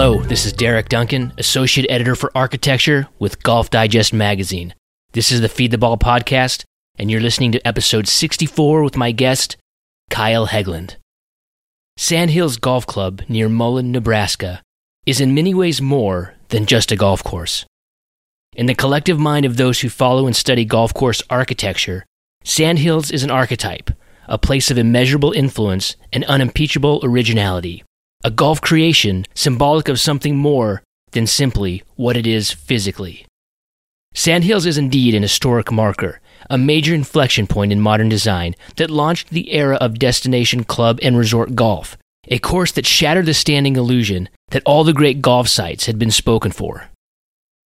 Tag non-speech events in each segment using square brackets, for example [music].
Hello, this is Derek Duncan, Associate Editor for Architecture with Golf Digest Magazine. This is the Feed the Ball podcast, and you're listening to episode 64 with my guest, Kyle Hegland. Sandhills Golf Club near Mullen, Nebraska, is in many ways more than just a golf course. In the collective mind of those who follow and study golf course architecture, Sandhills is an archetype, a place of immeasurable influence and unimpeachable originality a golf creation symbolic of something more than simply what it is physically. Sandhills is indeed an historic marker, a major inflection point in modern design that launched the era of destination club and resort golf, a course that shattered the standing illusion that all the great golf sites had been spoken for.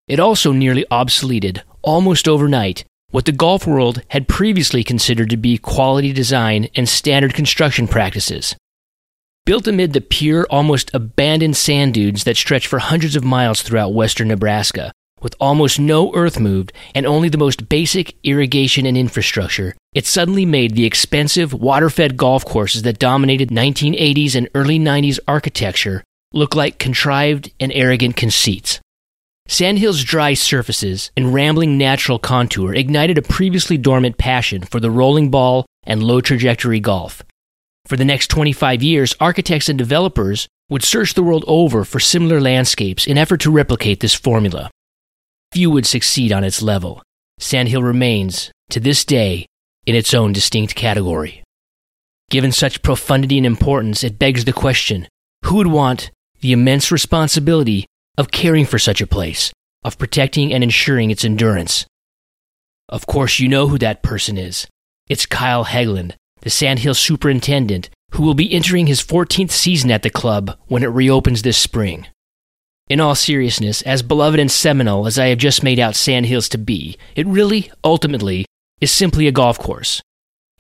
It also nearly obsoleted, almost overnight, what the golf world had previously considered to be quality design and standard construction practices. Built amid the pure, almost abandoned sand dunes that stretch for hundreds of miles throughout western Nebraska, with almost no earth moved and only the most basic irrigation and infrastructure, it suddenly made the expensive, water fed golf courses that dominated 1980s and early 90s architecture look like contrived and arrogant conceits. Sandhill's dry surfaces and rambling natural contour ignited a previously dormant passion for the rolling ball and low trajectory golf. For the next 25 years, architects and developers would search the world over for similar landscapes in effort to replicate this formula. Few would succeed on its level. Sandhill remains, to this day, in its own distinct category. Given such profundity and importance, it begs the question who would want the immense responsibility of caring for such a place, of protecting and ensuring its endurance? Of course, you know who that person is. It's Kyle Hegland, the Sandhill superintendent, who will be entering his 14th season at the club when it reopens this spring. In all seriousness, as beloved and seminal as I have just made out Sandhills to be, it really, ultimately, is simply a golf course.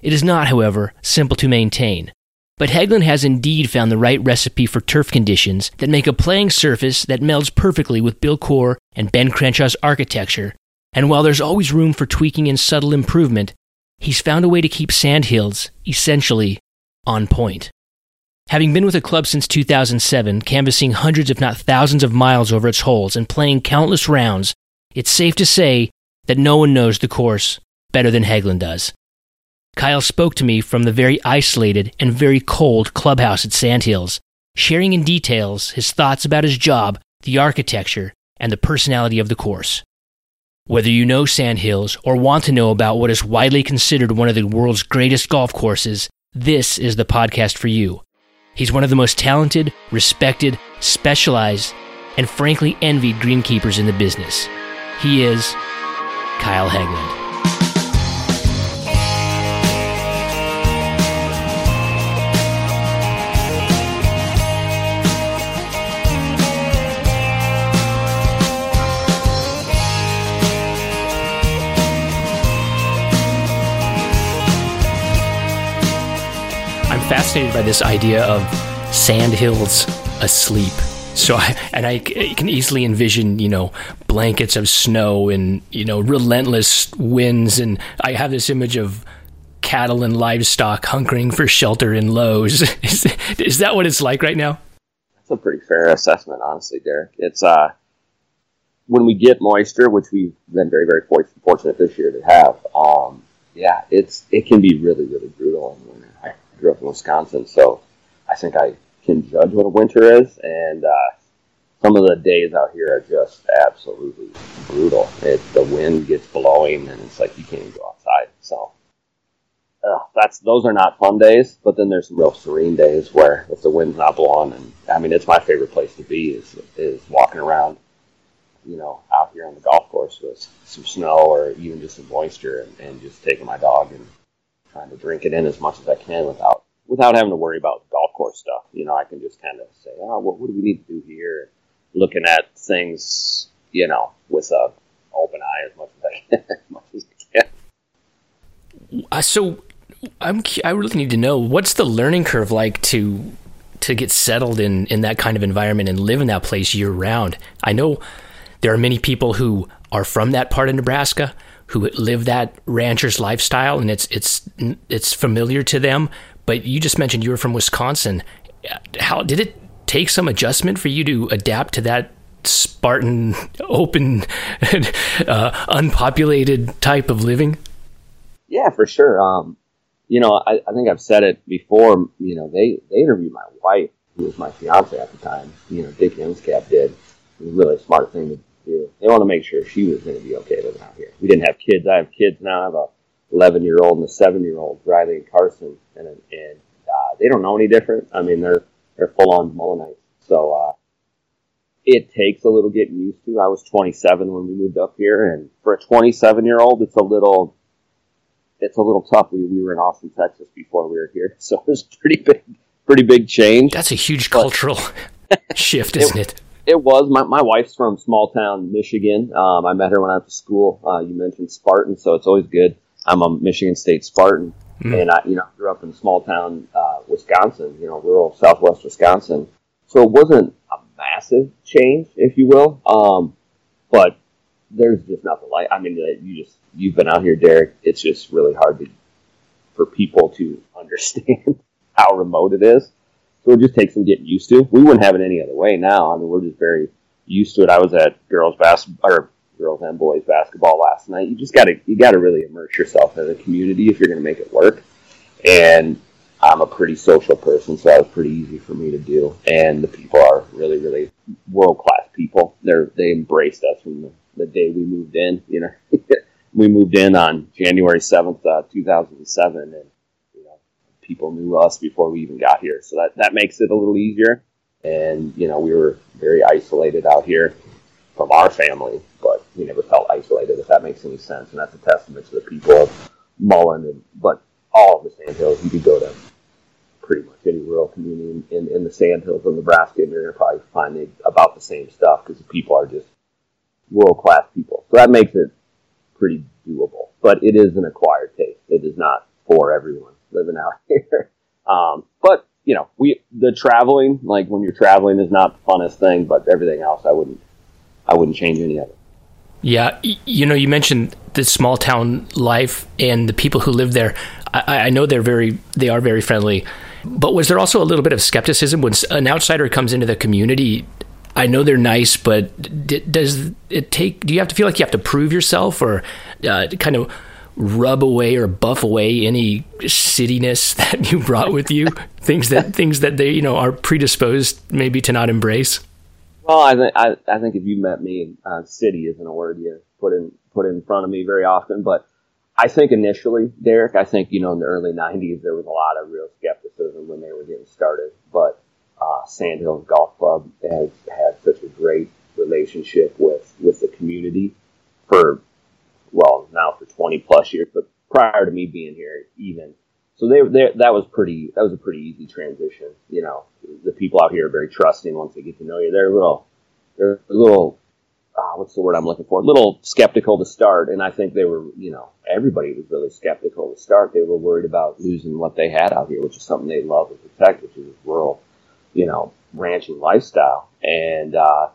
It is not, however, simple to maintain. But Hegland has indeed found the right recipe for turf conditions that make a playing surface that melds perfectly with Bill Coore and Ben Crenshaw's architecture. And while there's always room for tweaking and subtle improvement, he's found a way to keep Sandhills, essentially, on point. Having been with the club since 2007, canvassing hundreds if not thousands of miles over its holes and playing countless rounds, it's safe to say that no one knows the course better than Hegland does. Kyle spoke to me from the very isolated and very cold clubhouse at Sandhills, sharing in details his thoughts about his job, the architecture, and the personality of the course. Whether you know Sandhills or want to know about what is widely considered one of the world's greatest golf courses, this is the podcast for you. He's one of the most talented, respected, specialized, and frankly envied greenkeepers in the business. He is Kyle Hegland. Fascinated by this idea of sandhills asleep. So, I, and I, I can easily envision, you know, blankets of snow and, you know, relentless winds. And I have this image of cattle and livestock hunkering for shelter in lows. [laughs] Is, is that what it's like right now? That's a pretty fair assessment, honestly, Derek. It's, uh, when we get moisture, which we've been very, very fortunate this year to have, um, yeah, it's, it can be really, really brutal grew up in Wisconsin, so I think I can judge what a winter is. And uh, some of the days out here are just absolutely brutal. It, the wind gets blowing, and it's like you can't even go outside. So uh, that's those are not fun days. But then there's some real serene days where if the wind's not blowing, and I mean it's my favorite place to be is is walking around. You know, out here on the golf course with some snow or even just some moisture, and, and just taking my dog and trying to drink it in as much as I can without without having to worry about golf course stuff. You know, I can just kind of say, oh, what, what do we need to do here? Looking at things, you know, with a open eye as much as I can. [laughs] much as I can. Uh, so, I'm I really need to know what's the learning curve like to to get settled in in that kind of environment and live in that place year round. I know there are many people who are from that part of Nebraska who live that rancher's lifestyle and it's it's it's familiar to them. But you just mentioned you were from Wisconsin. How did it take some adjustment for you to adapt to that Spartan, [laughs] open, uh, unpopulated type of living? Yeah, for sure. Um, you know, I, I, think I've said it before. You know, they they interviewed my wife, who was my fiance at the time. You know, Dick Youngscap did. It was really a smart thing They want to make sure she was going to be okay living out here. We didn't have kids. I have kids now. I have a 11 year old and a 7 year old, Riley and Carson, and and uh, they don't know any different. I mean, they're they're full on Mullenites. So uh, it takes a little getting used to. I was 27 when we moved up here, and for a 27 year old, it's a little it's a little tough. We, we were in Austin, Texas before we were here, [laughs] so it was pretty big, pretty big change. That's a huge but cultural [laughs] shift, isn't it, it? It was. My, my wife's from small town Michigan. Um, I met her when I went to school. Uh, you mentioned Spartan, so it's always good. I'm a Michigan State Spartan, mm. and I, you know, grew up in small town uh, Wisconsin, you know, rural Southwest Wisconsin. So it wasn't a massive change, if you will. Um, but there's just nothing like. I mean, you just you've been out here, Derek. It's just really hard to, for people to [laughs] understand how remote it is. So it just takes some getting used to. We wouldn't have it any other way now. I mean, we're just very used to it. I was at girls basketball or girls and boys basketball last night. You just got to you got to really immerse yourself in the community if you're to make it work. And I'm a pretty social person, so that was pretty easy for me to do. And the people are really, really world class people. They're they embraced us from the, the day we moved in. You know, [laughs] we moved in on January 7th, uh, 2007, and you know, people knew us before we even got here. So that, that makes it a little easier. And, you know, we were very isolated out here from our family, but we never felt isolated, if that makes any sense. And that's a testament to the people of Mullen, and, but all of the Sandhills. You could go to pretty much any rural community in, in, in the Sandhills of Nebraska, and you're going to probably find about the same stuff because the people are just world class people. So that makes it pretty doable. But it is an acquired taste. It is not for everyone living out [laughs] here. Um, but you know, we the traveling, like when you're traveling, is not the funnest thing. But everything else, I wouldn't, I wouldn't change any of it. Yeah, you know, you mentioned the small town life and the people who live there. I, I know they're very, they are very friendly. But was there also a little bit of skepticism when an outsider comes into the community? I know they're nice, but does it take? Do you have to feel like you have to prove yourself, or uh, kind of rub away or buff away any cityness [laughs] that you brought with you? things that things that they you know are predisposed maybe to not embrace. Well, I think I, think if you met me, uh, city isn't a word you put in put in front of me very often, but I think initially, Derek, I think you know in the early '90s there was a lot of real skepticism when they were getting started, but uh, Sandhills Golf Club has had such a great relationship with with the community for well now for 20 plus years, but prior to me being here, even so, they, they that was pretty that was a pretty easy transition. You know, the people out here are very trusting once they get to know you. They're a little they're a little uh, what's the word I'm looking for? A little skeptical to start, and I think they were, you know, everybody was really skeptical to start. They were worried about losing what they had out here, which is something they love and protect, which is rural you know, ranching lifestyle. And, uh,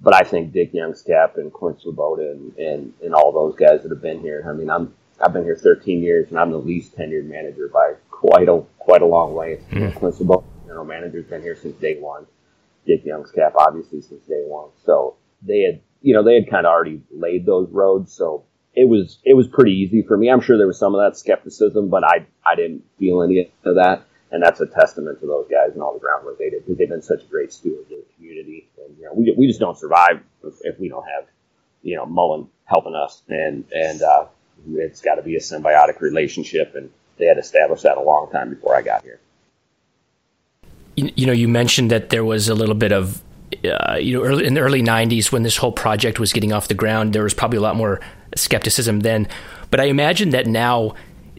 but I think Dick Youngscap and Clint Svoboda and, and, and all those guys that have been here. I mean, I'm, I've been here 13 years and I'm the least tenured manager by quite a, quite a long way. Mm. Clint Svoboda, general manager, has been here since day one. Dick Youngscap, obviously, since day one. So they had, you know, they had kind of already laid those roads. So it was, it was pretty easy for me. I'm sure there was some of that skepticism, but I, I didn't feel any of that and that's a testament to those guys and all the groundwork they did because they've been such great stewards of the community. And you know, we we just don't survive if, if we don't have you know Mullen helping us, and and uh, it's got to be a symbiotic relationship, and they had established that a long time before I got here. You, you know, you mentioned that there was a little bit of uh, you know, early, in the early '90s when this whole project was getting off the ground, there was probably a lot more skepticism then. But I imagine that now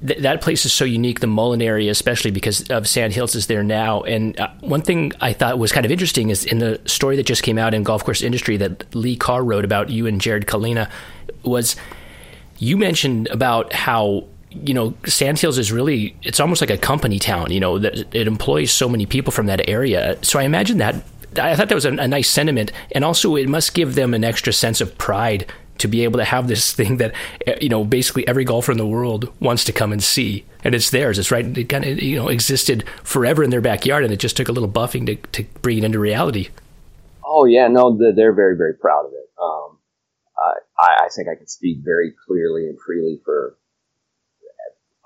th- that place is so unique, the Mullen area, especially because of Sand Hills is there now. And uh, one thing I thought was kind of interesting is in the story that just came out in Golf Course Industry that Lee Carr wrote about you and Jared Kalina was you mentioned about how you know Sand Hills is really it's almost like a company town. You know that it employs so many people from that area. So I imagine that I thought that was a, a nice sentiment, and also it must give them an extra sense of pride to be able to have this [laughs] thing that eh, you know basically every golfer in the world wants to come and see, and it's theirs. It's right. It kind of you know existed forever in their backyard, and it just took a little buffing to to bring it into reality. Oh yeah, no, they're very very proud of it. Um, I, I think I can speak very clearly and freely for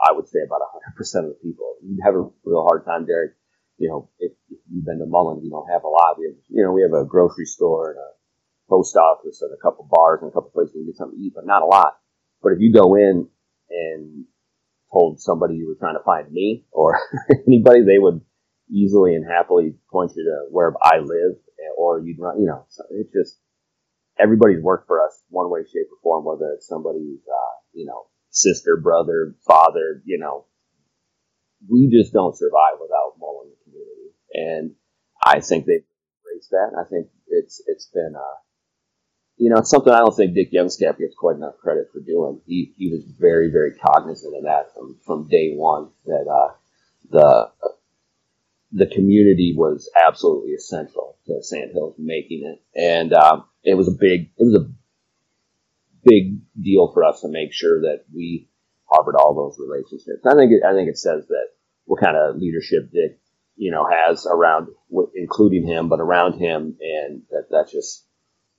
I would say about 100% of the people. you'd have a real hard time, Derek. You know, if, if you've been to Mullen, you don't have a lot. We have, you know, we have a grocery store and a post office and a couple bars and a couple places you can get something to eat, but not a lot. But if you go in and told somebody you were trying to find me or [laughs] anybody, they would easily and happily point you to where I live or you'd run, you know, it's just, everybody's worked for us one way, shape or form, whether it's somebody's, uh, you know, sister, brother, father, you know, we just don't survive without Mullen the community. And I think they've embraced that. I think it's, it's been, uh, you know, it's something I don't think Dick Youngscap gets quite enough credit for doing. He, he was very, very cognizant of that from, from day one that, uh, the, the community was absolutely essential to Sandhills making it. And, um, it was a big, it was a big deal for us to make sure that we harbored all those relationships. I think, it, I think it says that what kind of leadership Dick, you know, has around, including him, but around him. And that, that's just,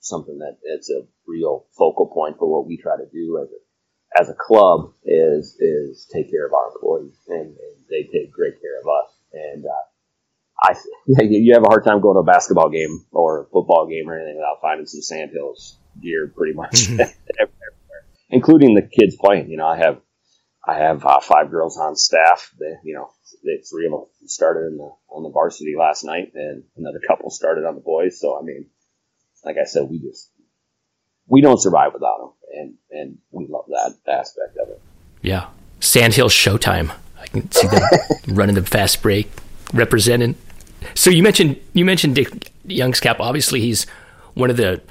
something that it's a real focal point for what we try to do as a, as a club is, is take care of our employees and, and they take great care of us. And, uh, I, [laughs] you have a hard time going to a basketball game or a football game or anything without finding some Sandhills gear pretty much [laughs] [laughs] everywhere, including the kids playing. You know, I have, I have uh, five girls on staff. They, you know, they, three of them started in the, on the varsity last night and another couple started on the boys. So, I mean, like I said, we just we don't survive without them, and and we love that aspect of it. Yeah, Sandhill Showtime. I can see them [laughs] running the fast break, representing. So you mentioned you mentioned Dick Youngscap. Obviously, he's one of the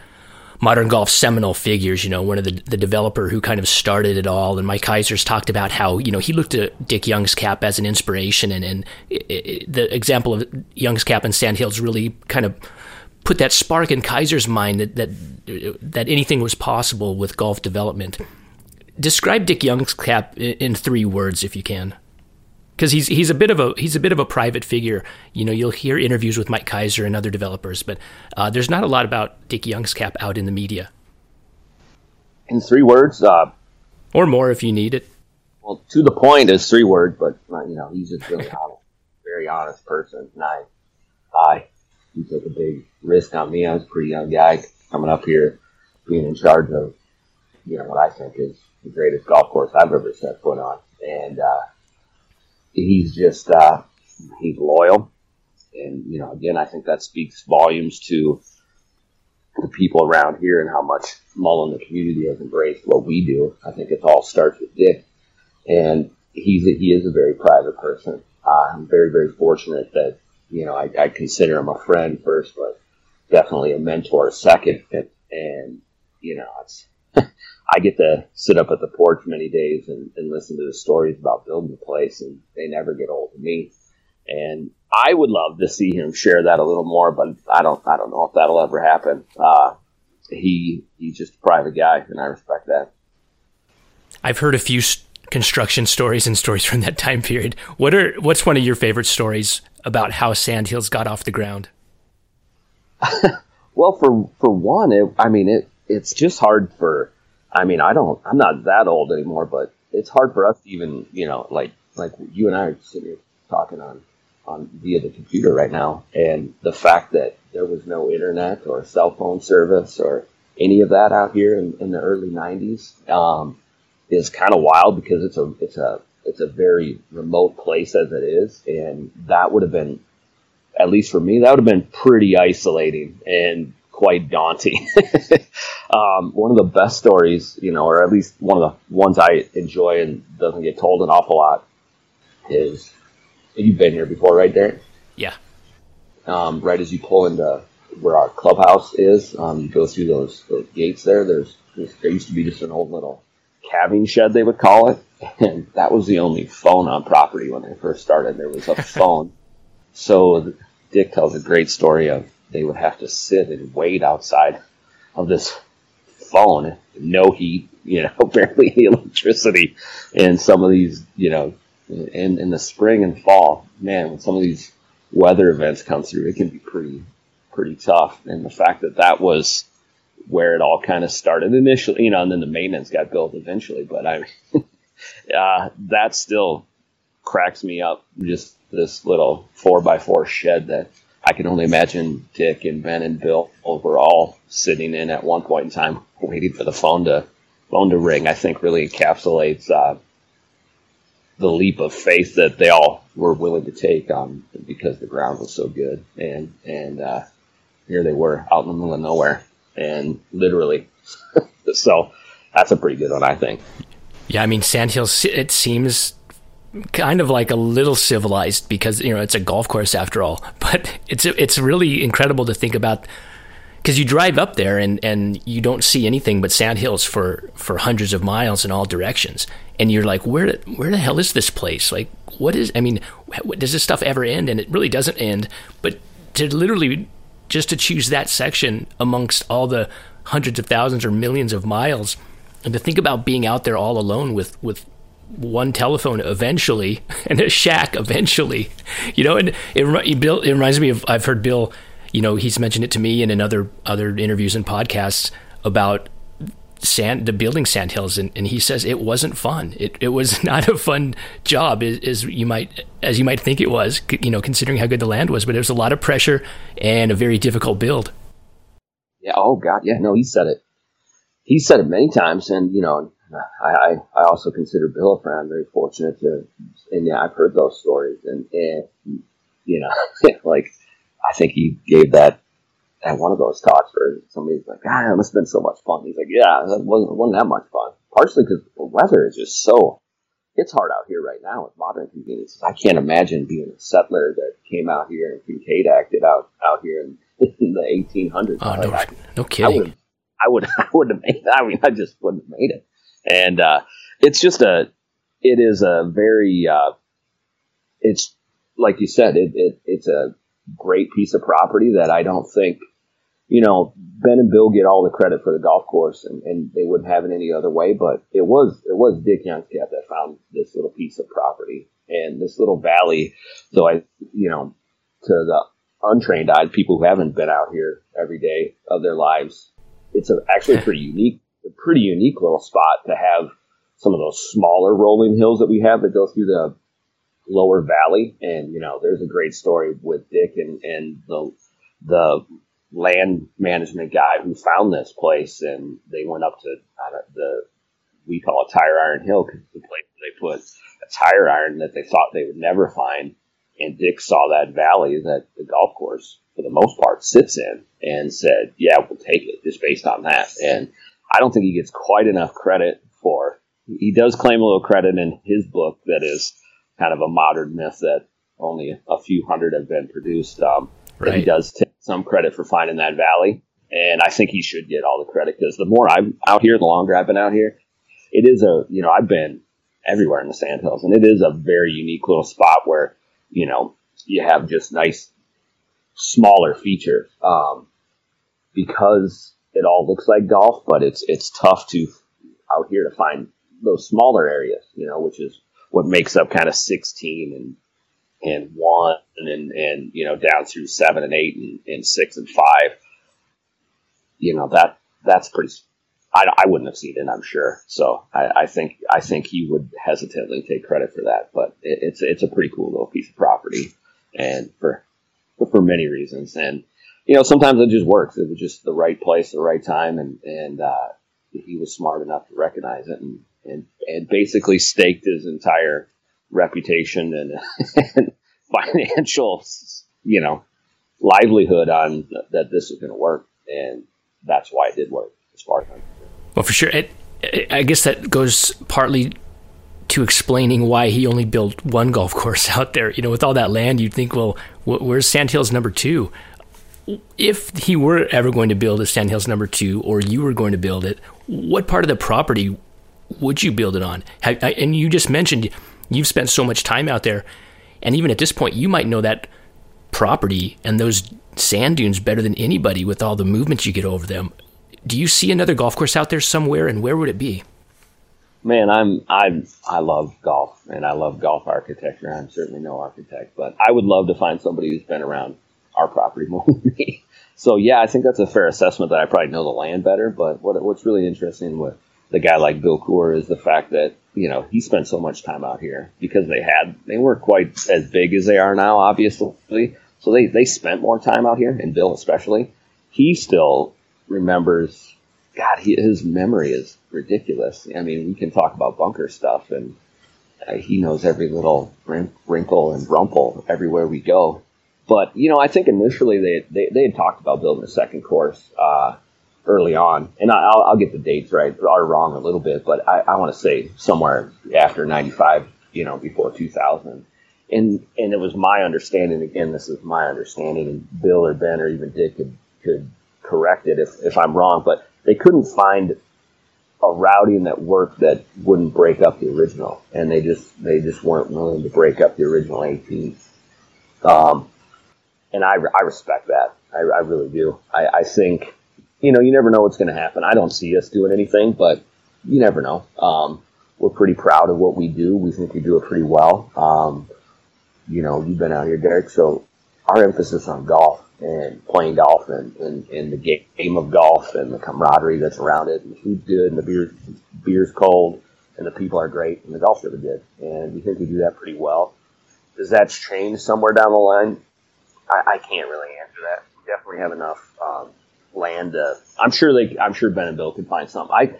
modern golf seminal figures, you know, one of the, the developer who kind of started it all. And Mike Keiser's talked about how, you know, he looked at Dick Youngscap as an inspiration and, and it, it, the example of Youngscap and Sandhills really kind of put that spark in Keiser's mind that that that anything was possible with golf development. Describe Dick Youngscap in three words, if you can, because he's he's a bit of a he's a bit of a private figure. You know, you'll hear interviews with Mike Keiser and other developers, but uh, there's not a lot about Dick Youngscap out in the media. In three words, uh, or more if you need it. Well, to the point is three words, but you know he's just really honest, very honest person, and I, I he took a big risk on me. I was a pretty young guy coming up here, being in charge of, you know, what I think is the greatest golf course I've ever set foot on. And, uh, he's just, uh, he's loyal. And, you know, again, I think that speaks volumes to the people around here and how much Mullen, the community, has embraced what we do. I think it all starts with Dick. And he's a, he is a very private person. Uh, I'm very, very fortunate that you know, I, I consider him a friend first, but definitely a mentor second. And, and you know, it's, [laughs] I get to sit up at the porch many days and, and listen to the stories about building the place, and they never get old to me. And I would love to see him share that a little more, but I don't, I don't know if that'll ever happen. Uh, he, he's just a private guy, and I respect that. I've heard a few construction stories and stories from that time period. What are, what's one of your favorite stories about how Sandhills got off the ground? [laughs] well, for for one, it, I mean it it's just hard for. I mean, I don't. I'm not that old anymore, but it's hard for us to even you know like like you and I are sitting here talking on on via the computer right now, and the fact that there was no internet or cell phone service or any of that out here in, in the early '90s um, is kind of wild because it's a it's a it's a very remote place as it is, and that would have been, at least for me, that would have been pretty isolating and quite daunting. [laughs] um, one of the best stories, you know, or at least one of the ones I enjoy and doesn't get told an awful lot, is you've been here before, right, Darren? Yeah. Um, right as you pull into where our clubhouse is, um, you go through those, those gates there. There's, there used to be just an old little calving shed, they would call it and that was the only phone on property when I first started. There was a [laughs] phone. so Dick tells a great story of they would have to sit and wait outside of this phone, no heat, you know, [laughs] barely any electricity, and some of these, you know, in in the spring and fall, man, when some of these weather events come through, it can be pretty pretty tough. And the fact that that was where it all kind of started initially, you know, and then the maintenance got built eventually. But I, [laughs] uh, that still cracks me up. Just this little four by four shed that I can only imagine Dick and Ben and Bill were all sitting in at one point in time, waiting for the phone to phone to ring. I think really encapsulates uh, the leap of faith that they all were willing to take on because the ground was so good, and and uh, here they were out in the middle of nowhere, and literally, [laughs] so that's a pretty good one, I think. Yeah, I mean Sandhills. It seems kind of like a little civilized because you know it's a golf course after all. [laughs] But it's it's really incredible to think about because you drive up there and, and you don't see anything but sand hills for, for hundreds of miles in all directions, and you're like, where where the hell is this place? Like, what is? I mean, does this stuff ever end? And it really doesn't end. But to literally just to choose that section amongst all the hundreds of thousands or millions of miles, and to think about being out there all alone with with one telephone eventually [laughs] and a shack eventually, you know, and it, it, it reminds me of I've heard Bill, you know, he's mentioned it to me in other other interviews and podcasts about sand the building sand hills. And, and he says it wasn't fun. It, it was [laughs] not a fun job as, as you might as you might think it was you know considering how good the land was. But there was a lot of pressure and a very difficult build. Yeah. Oh god. Yeah. No he said it he said it many times and you know I, I also consider Bill a friend. I'm very fortunate to, and yeah, I've heard those stories, and, and you know, [laughs] like I think he gave that at one of those talks where somebody's like, "Ah, it must have been so much fun." He's like, "Yeah, that wasn't wasn't that much fun." Partially because the weather is just so. It's hard out here right now with modern conveniences. I can't imagine being a settler that came out here and Kincaid acted out out here in, [laughs] in the 1800s. Oh, no, I, no kidding. I would, [laughs] I would, I would have made that. I mean, I just wouldn't have made it and uh, it's just a it is a very uh, it's like you said it, it, it's a great piece of property that I don't think you know Ben and Bill get all the credit for the golf course and, and they wouldn't have it any other way but it was it was Dick Youngscap that found this little piece of property and this little valley so I you know to the untrained eyed people who haven't been out here every day of their lives it's a, actually a [laughs] pretty unique a pretty unique little spot to have some of those smaller rolling hills that we have that go through the lower valley. And, you know, there's a great story with Dick and, and the, the land management guy who found this place and they went up to the, we call it tire iron hill because the place they put a tire iron that they thought they would never find. And Dick saw that valley that the golf course, for the most part, sits in and said, yeah, we'll take it just based on that. And I don't think he gets quite enough credit for. He does claim a little credit in his book that is kind of a modern myth that only a few hundred have been produced. Um, right. He does take some credit for finding that valley, and I think he should get all the credit because the more I'm out here, the longer I've been out here, it is a you know I've been everywhere in the Sandhills, and it is a very unique little spot where you know you have just nice smaller features um, because it all looks like golf, but it's it's tough to out here to find those smaller areas, you know, which is what makes up kind of 16 and and one and and you know down through seven and eight and, and six and five. You know that that's pretty. I, I wouldn't have seen it, I'm sure. So I, I think I think he would hesitantly take credit for that, but it, it's it's a pretty cool little piece of property, and for for many reasons. And you know, sometimes it just works. It was just the right place, the right time, and and uh, he was smart enough to recognize it and and, and basically staked his entire reputation and, and [laughs] financial, you know, livelihood on that this is going to work, and that's why it did work as far as. Well, for sure, it, I guess that goes partly to explaining why he only built one golf [laughs] course out there. You know, with all that land, you'd think, well, where's Sandhills number two? if he were ever going to build a Sandhills number two, or you were going to build it, what part of the property would you build it on? And you just mentioned you've spent so much time out there, and even at this point, you might know that property and those sand dunes better than anybody with all the movements you get over them. Do you see another golf course out there somewhere, and where would it be? Man, I'm I I love golf and I love golf architecture. I'm certainly no architect, but I would love to find somebody who's been around our property [laughs] more than me. So yeah, I think that's a fair assessment that I probably know the land better. But what what's really interesting with the guy like Bill Coore is the fact that you know he spent so much time out here because they had they weren't quite as big as they are now, obviously. So they they spent more time out here, and Bill especially. He still remembers. God, he, his memory is ridiculous. I mean, we can talk about bunker stuff, and uh, he knows every little wrinkle and rumple everywhere we go. But you know, I think initially they they, they had talked about building a second course uh, early on, and I'll, I'll, get the dates right or wrong a little bit, but I, I want to say somewhere after '95, you know, before 2000. And and it was my understanding. Again, this is my understanding, and Bill or Ben or even Dick could could correct it if, if I'm wrong, but they couldn't find a routing that worked that wouldn't break up the original, and they just they just weren't willing to break up the original 18. Um, and I, I respect that. I, I really do. I, I think, you know, you never know what's going to happen. I don't see us doing anything, but you never know. Um, we're pretty proud of what we do. We think we do it pretty well. Um, you know, you've been out here, Derek, so our emphasis on golf and playing golf and, and, and the game of golf and the camaraderie that's around it. And the food's good and the beer, beer's cold and the people are great and the golf's really good. And we think we do that pretty well. Does that change somewhere down the line? I, I can't really answer that. We definitely have enough um, land. To, I'm sure they. I'm sure Ben and Bill could find something. I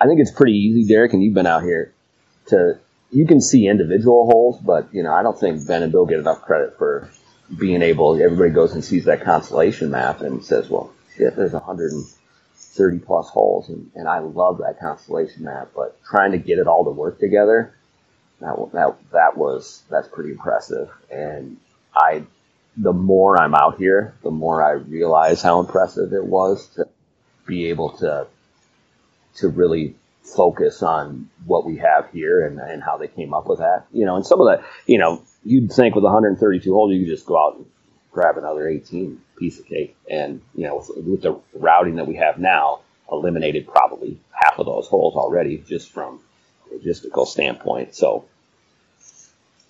I think it's pretty easy, Derek, and you've been out here to. You can see individual holes, but you know I don't think Ben and Bill get enough credit for being able. Everybody goes and sees that constellation map and says, "Well, shit, there's 130 plus holes," and, and I love that constellation map. But trying to get it all to work together, that that that was that's pretty impressive. And I the more I'm out here, the more I realize how impressive it was to be able to to really focus on what we have here and, and how they came up with that. You know, and some of that, you know, you'd think with 132 holes, you could just go out and grab another 18 piece of cake. And, you know, with, with the routing that we have now, eliminated probably half of those holes already just from logistical standpoint. So,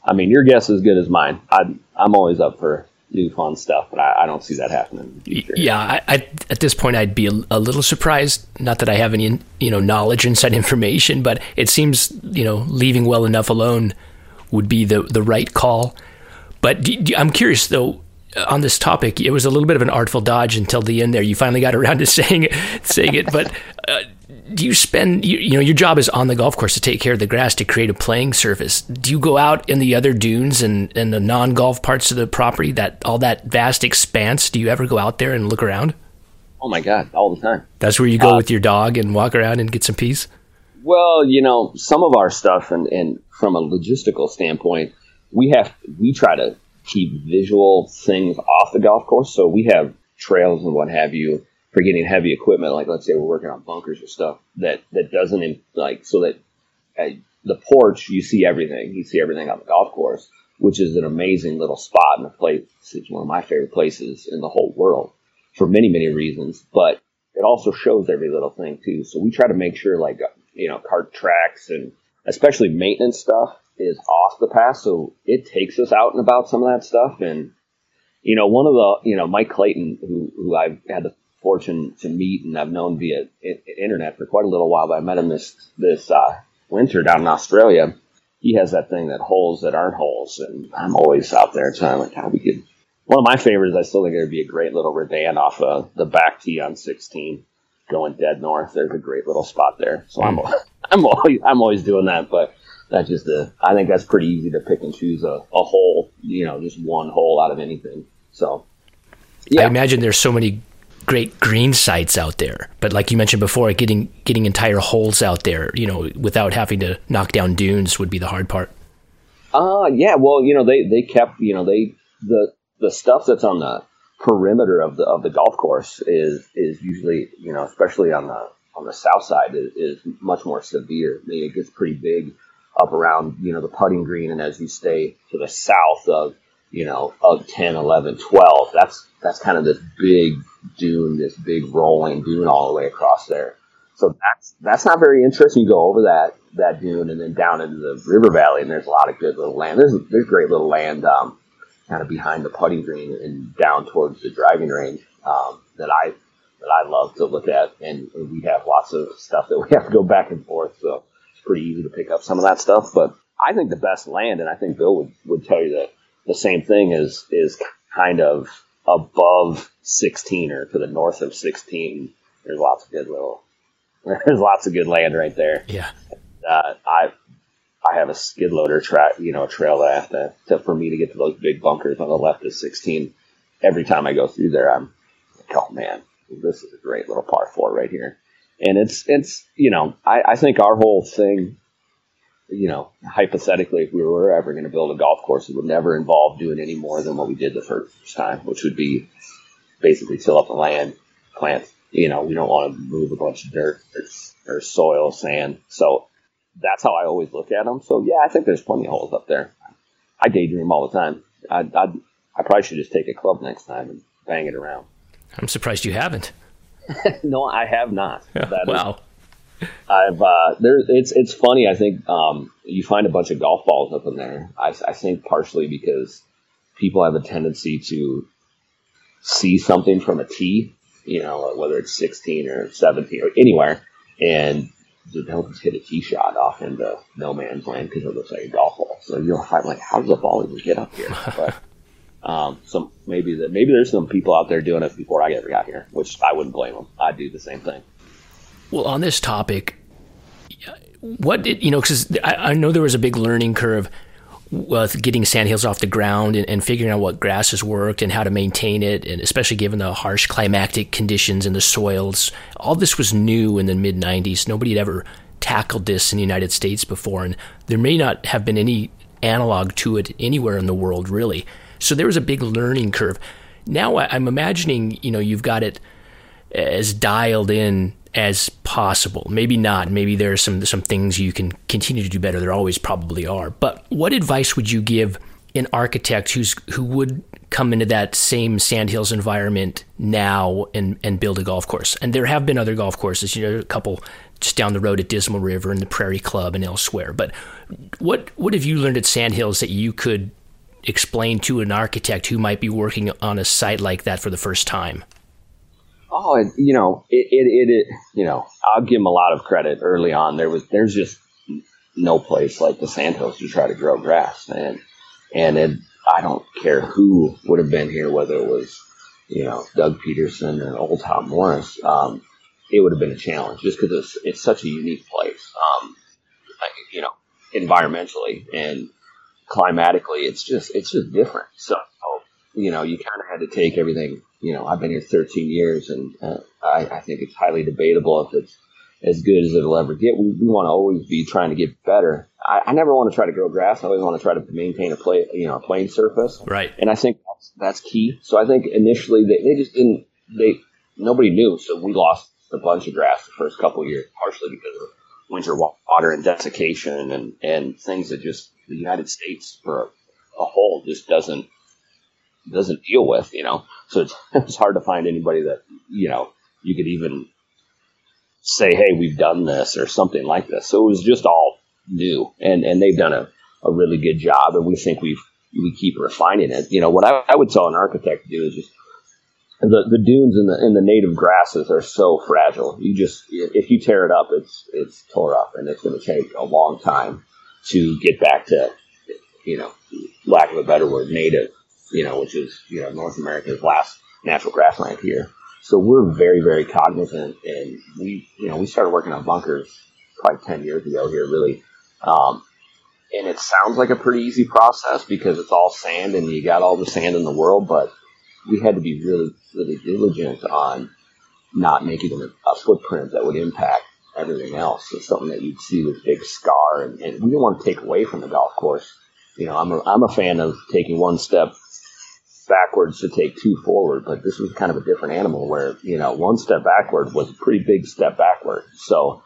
I mean, your guess is good as mine. I'm, I'm always up for new fun stuff, but I, I don't see that happening. Yeah, I, I, at this point, I'd be a, a, little surprised. Not that I have any, you know, knowledge, inside [laughs] information, but it seems, you know, leaving well enough alone would be the the right call. But do, do, I'm curious though on this topic. It was a little bit of an artful dodge until the end there. You finally got around to [laughs] saying it, saying it, but. Uh, do you spend you, you, know your job is on the golf course to take care of the grass to create a playing surface do you go out in the other dunes and, and the non-golf parts of the property that all that vast expanse do you ever go out there and look around oh my god all the time that's where you go uh, with your dog and walk around and get some peace well you know some of our stuff and, and from a logistical standpoint we have we try to keep visual things off the golf course so we have trails and what have you for getting heavy equipment, like let's say we're working on bunkers or stuff that that doesn't like so that at the porch you see everything. You see everything on the golf course, which is an amazing little spot and a place. It's one of my favorite places in the whole world for many many reasons, but it also shows every little thing too. So we try to make sure like you know cart tracks and especially maintenance stuff is off the path, so it takes us out and about some of that stuff and you know, one of the, you know, Mike Clayton, who, who I've had the fortune to meet and I've known via internet for quite a little while, but I met him this, this, uh, winter down in Australia. He has that thing that holes that aren't holes. And I'm always out there trying like, how we could, one of my favorites, I still think it would be a great little redan off of the back tee on 16 going dead north. There's a great little spot there. So I'm, hmm. [laughs] I'm always, I'm always doing that, but that's just a, I think that's pretty easy to pick and choose a, a hole, you know, just one hole out of anything. So, yeah. I imagine there's so many great green sites out there. But like you mentioned before, getting getting entire holes out there, you know, without having to knock down dunes would be the hard part. Uh yeah, well, you know, they they kept, you know, they the the stuff that's on the perimeter of the of the golf course is is usually, you know, especially on the on the south side is, is much more severe. I mean, it gets pretty big up around, you know, the putting green and as you stay to the south of you know, of 10, 11, 12. That's, that's kind of this big dune, this big rolling dune all the way across there. So that's, that's not very interesting. You go over that, that dune and then down into the river valley and there's a lot of good little land. There's, there's great little land, um, kind of behind the putting green and down towards the driving range, um, that I, that I love to look at. And, and we have lots of stuff that [laughs] we have to go back and forth. So it's pretty easy to pick up some of that stuff, but I think the best land, and I think Bill would, would tell you that the same thing is is kind of above 16 or to the north of 16. There's lots of good little, [laughs] there's lots of good land right there. Yeah. Uh, I I have a skid loader track, you know, a trail that I have to, to, for me to get to those big bunkers on the left of 16. Every time I go through there, I'm like, oh man, this is a great little par four right here. And it's, it's, you know, I, I think our whole thing you know, hypothetically, if we were ever going to build a golf course, it would never involve doing any more than what we did the first time, which would be basically till up the land, plant. You know, we don't want to move a bunch of dirt or, or soil, sand. So that's how I always look at them. So yeah, I think there's plenty of holes up there. I daydream all the time. I I I probably should just take a club next time and bang it around. I'm surprised you haven't. [laughs] no, I have not. Yeah, wow. Is, I've uh, there. It's it's funny. I think um, you find a bunch of golf balls up in there. I, I think partially because people have a tendency to see something from a tee, you know, whether it's 16 or 17 or anywhere, and they'll just hit a tee shot off into no man's land because it looks like a golf ball. So you're like, how does the ball even get up here? [laughs] But um, so maybe that maybe there's some people out there doing it before I ever got here, which I wouldn't blame them. I'd do the same thing. Well, on this topic, what did you know? Because I, I, know there was a big learning curve with getting sandhills off the ground and, and, figuring out what grasses worked and how to maintain it, and especially given the harsh climatic conditions and the soils. All this was new in the mid '90s. Nobody had ever tackled this in the United States before, and there may not have been any analog to it anywhere in the world, really. So there was a big learning curve. Now I'm imagining, you know, you've got it as dialed in as possible. Maybe not. Maybe there are some some things you can continue to do better. There always probably are. But what advice would you give an architect who's who would come into that same sandhills environment now and and build a golf course? And there have been other golf courses. You know, a couple just down the road at Dismal River and the Prairie Club and elsewhere. But what what have you learned at Sandhills that you could explain to an architect who might be working on a site like that for the first time? Oh, it, you know, it, it, it, you know, I'll give him a lot of credit early on. There was, there's just no place like the Sandhills to try to grow grass, and and it, I don't care who would have been here, whether it was, you know, Doug Peterson or Old Tom Morris, um, it would have been a challenge just because it's it's such a unique place, um, you know, environmentally and climatically, it's just it's just different. So, you know, you kind of had to take everything you know, I've been here 13 years, and uh, I, I, think it's highly debatable if it's as good as it'll ever get. We, we want to always be trying to get better. I, I, never want to try to grow grass. I always want to try to maintain a play, you know, a playing surface. Right. And I think that's, that's key. So I think initially they, they just didn't. They nobody knew, so we lost a bunch of grass the first couple of years, partially because of winter water and desiccation and and things that just the United States for a, a whole just doesn't doesn't deal with, you know. So it's, [laughs] it's hard to find anybody that, you know, you could even say, hey, we've done this or something like this. So it was just all new. And, and they've done a, a really good job. And we think we've, we keep refining it. You know, what I, I would tell an architect to do is just, the, the dunes and the, and the native grasses are so fragile. You just, if you tear it up, it's, it's tore up and it's going to take a long time to get back to, you know, lack of a better word, native you know, which is, you know, North America's last natural grassland here. So we're very, very cognizant and we, you know, we started working on bunkers probably 10 years ago here, really. Um, and it sounds like a pretty easy process because it's all sand and you got all the sand in the world, but we had to be really, really diligent on not making a, footprint that would impact everything else. It's something that you'd see this big scar and, and we don't want to take away from the golf course. You know, I'm a, I'm a fan of taking one step backwards to take two forward, but this was kind of a different animal where, you know, one step backward was a pretty big step backward. So,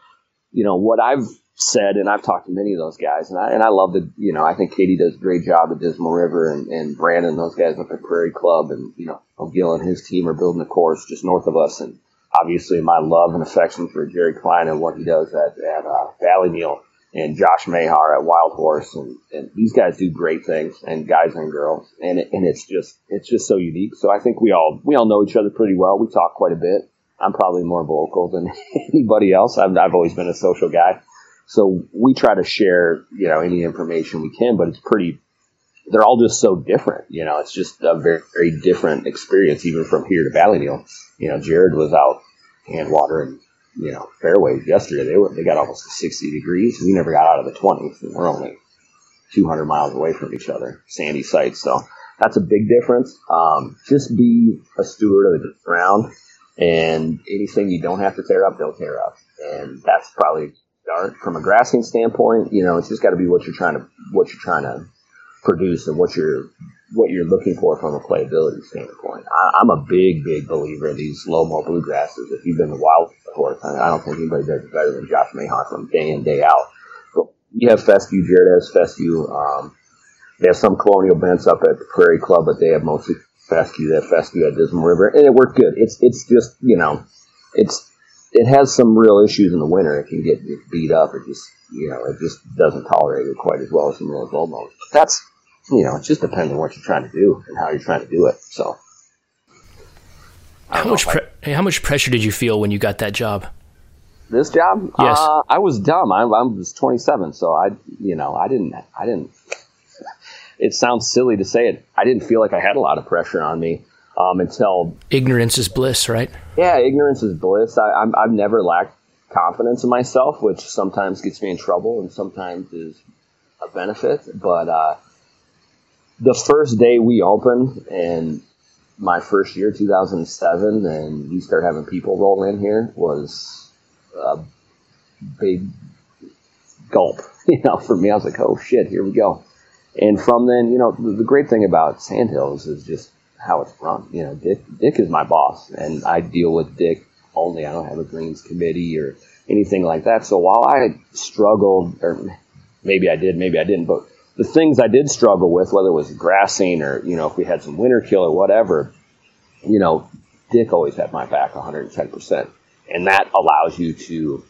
you know, what I've said, and I've talked to many of those guys, and I and I love the you know I think Katie does a great job at Dismal River, and, and Brandon, those guys up at Prairie Club, and you know Gil and his team are building a course just north of us, and obviously my love and affection for Jerry Klein and what he does at at uh, Ballyneal and Josh Mahar at Wild Horse, and, and these guys do great things, and guys and girls, and it, and it's just it's just so unique. So I think we all we all know each other pretty well. We talk quite a bit. I'm probably more vocal than [laughs] anybody else. I've, I've always been a social guy. So we try to share, you know, any information we can, but it's pretty, they're all just so different. You know, it's just a very, very different experience, even from here to Ballyneal. You know, Jared was out hand watering, you know, fairways yesterday. They were, they got almost 60 degrees. We never got out of the 20s and we're only 200 miles away from each other, sandy sites. So that's a big difference. Um, just be a steward of the ground and anything you don't have to tear up, don't tear up. And that's probably start from a grassing standpoint. You know, it's just got to be what you're trying to what you're trying to produce and what you're what you're looking for from a playability standpoint. I, am a big, big believer in these low mow bluegrasses. If you've been to wild horse, I don't think anybody does it better than Josh Mahar from day in day out. But you have fescue, Jared has fescue. Um, they have some colonial bents up at the Prairie Club, but they have mostly fescue. Have fescue at Dismal River, and it worked good. It's it's just you know, it's it has some real issues in the winter. It can get beat up. It just, you know, it just doesn't tolerate it quite as well as some of those low But that's, you know, it just depends on what you're trying to do and how you're trying to do it. So, how much pre- I, how much pressure did you feel when you got that job? This job? Yes. Uh, I was dumb. I, I was 27, so I, you know, I didn't, I didn't. [laughs] It sounds silly to say it. I didn't feel like I had a lot of pressure on me um, until ignorance is bliss, right? Yeah, ignorance is bliss. I, I'm, I've never lacked confidence in myself, which sometimes gets me in trouble and sometimes is a benefit. But uh, the first day we opened and my first year, 2007, and we started having people roll in here was a big gulp. [laughs] You know, for me, I was like, oh shit, here we go. And from then, you know, the, the great thing about Sandhills is just how it's run. You know, Dick Dick is my boss, and I deal with Dick only. I don't have a greens committee or anything like that. So while I struggled, or maybe I did, maybe I didn't, but the things I did struggle with, whether it was grassing or you know if we had some winter kill or whatever, you know, Dick always had my back 110 percent, and that allows you to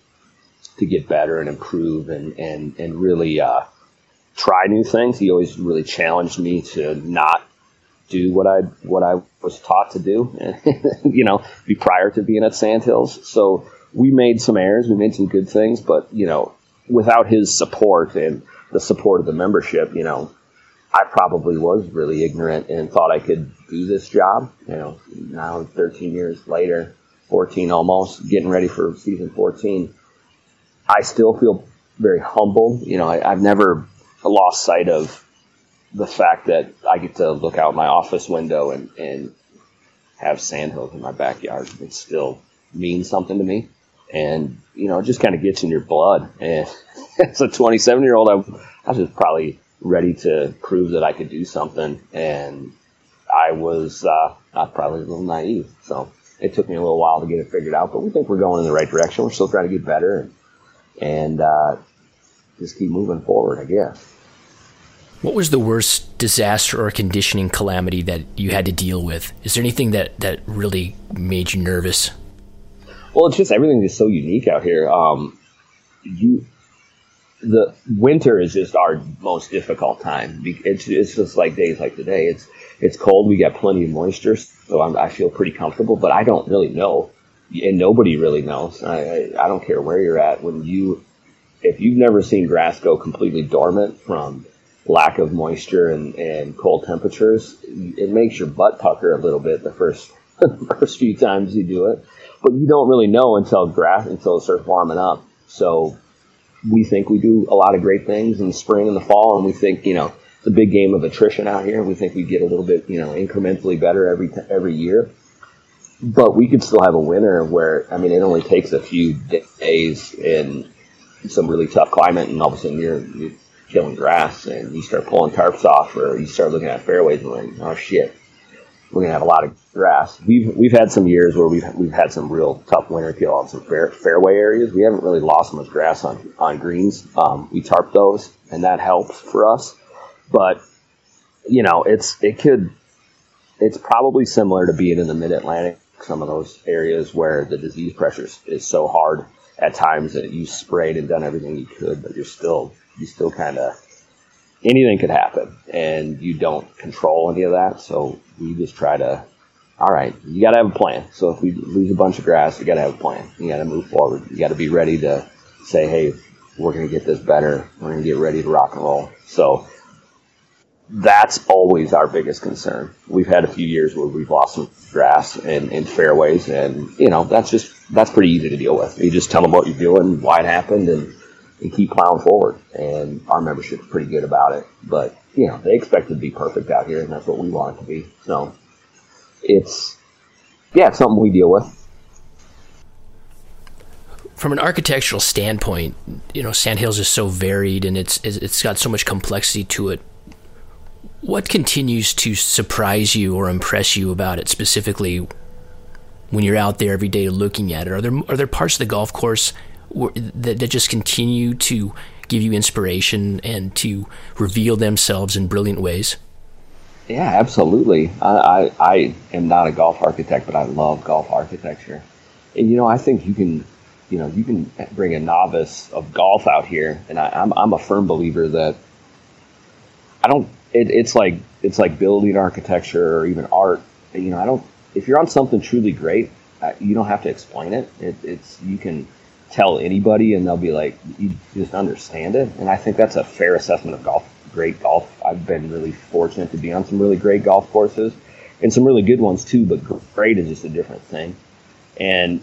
to get better and improve and and and really uh, try new things. He always really challenged me to not do what I what I was taught to do, [laughs] you know, be prior to being at Sandhills. So we made some errors, we made some good things, but you know, without his support and the support of the membership, you know, I probably was really ignorant and thought I could do this job. You know, now 13 years later, 14 almost, getting ready for season 14, I still feel very humble. You know, I, I've never lost sight of the fact that I get to look out my office window and, and have sandhills in my backyard, it still means something to me. And, you know, it just kind of gets in your blood. And [laughs] as a 27 year old, I, I was just probably ready to prove that I could do something. And I was uh, probably a little naive. So it took me a little while to get it figured out, but we think we're going in the right direction. We're still trying to get better and, and uh, just keep moving forward, I guess. What was the worst disaster or conditioning calamity that you had to deal with? Is there anything that, that really made you nervous? Well, it's just everything is so unique out here. Um, you, the winter is just our most difficult time. It's, it's just like days like today. It's it's cold. We got plenty of moisture, so I'm, i feel pretty comfortable. But I don't really know, and nobody really knows. I, I, I don't care where you're at. When you, if you've never seen grass go completely dormant from lack of moisture and, and cold temperatures, it makes your butt pucker a little bit the first [laughs] the first few times you do it. But you don't really know until grass until it starts warming up. So we think we do a lot of great things in the spring and the fall, and we think you know it's a big game of attrition out here. We think we get a little bit you know incrementally better every every year. But we could still have a winter where I mean it only takes a few days in some really tough climate, and all of a sudden you're, you're killing grass and you start pulling tarps off or you start looking at fairways and like, oh shit. We're gonna have a lot of grass. We've we've had some years where we've we've had some real tough winter kill on some fair, fairway areas. We haven't really lost much grass on on greens. Um, we tarp those, and that helps for us. But you know, it's it could it's probably similar to being in the mid Atlantic, some of those areas where the disease pressure is so hard at times that you sprayed and done everything you could, but you're still you still kind of anything could happen, and you don't control any of that. So we just try to. All right, you got to have a plan. So if we lose a bunch of grass, you got to have a plan. You got to move forward. You got to be ready to say, "Hey, we're going to get this better. We're going to get ready to rock and roll." So that's always our biggest concern. We've had a few years where we've lost some grass in, in fairways, and you know that's just that's pretty easy to deal with. You just tell them what you're doing, why it happened, and, and keep plowing forward. And our membership's pretty good about it. But you know they expect it to be perfect out here, and that's what we want it to be. So it's yeah, it's something we deal with. From an architectural standpoint, you know, Sandhills is so varied and it's it's got so much complexity to it what continues to surprise you or impress you about it specifically when you're out there every day looking at it? Are there are there parts of the golf course that, that just continue to give you inspiration and to reveal themselves in brilliant ways? Yeah, absolutely. I, I, I am not a golf architect, but I love golf architecture. And you know, I think you can, you know, you can bring a novice of golf out here, and I, I'm I'm a firm believer that I don't it, it's like it's like building architecture or even art. You know, I don't. If you're on something truly great, uh, you don't have to explain it. it. It's you can tell anybody, and they'll be like, you just understand it. And I think that's a fair assessment of golf. Great golf. I've been really fortunate to be on some really great golf courses, and some really good ones too. But great is just a different thing. And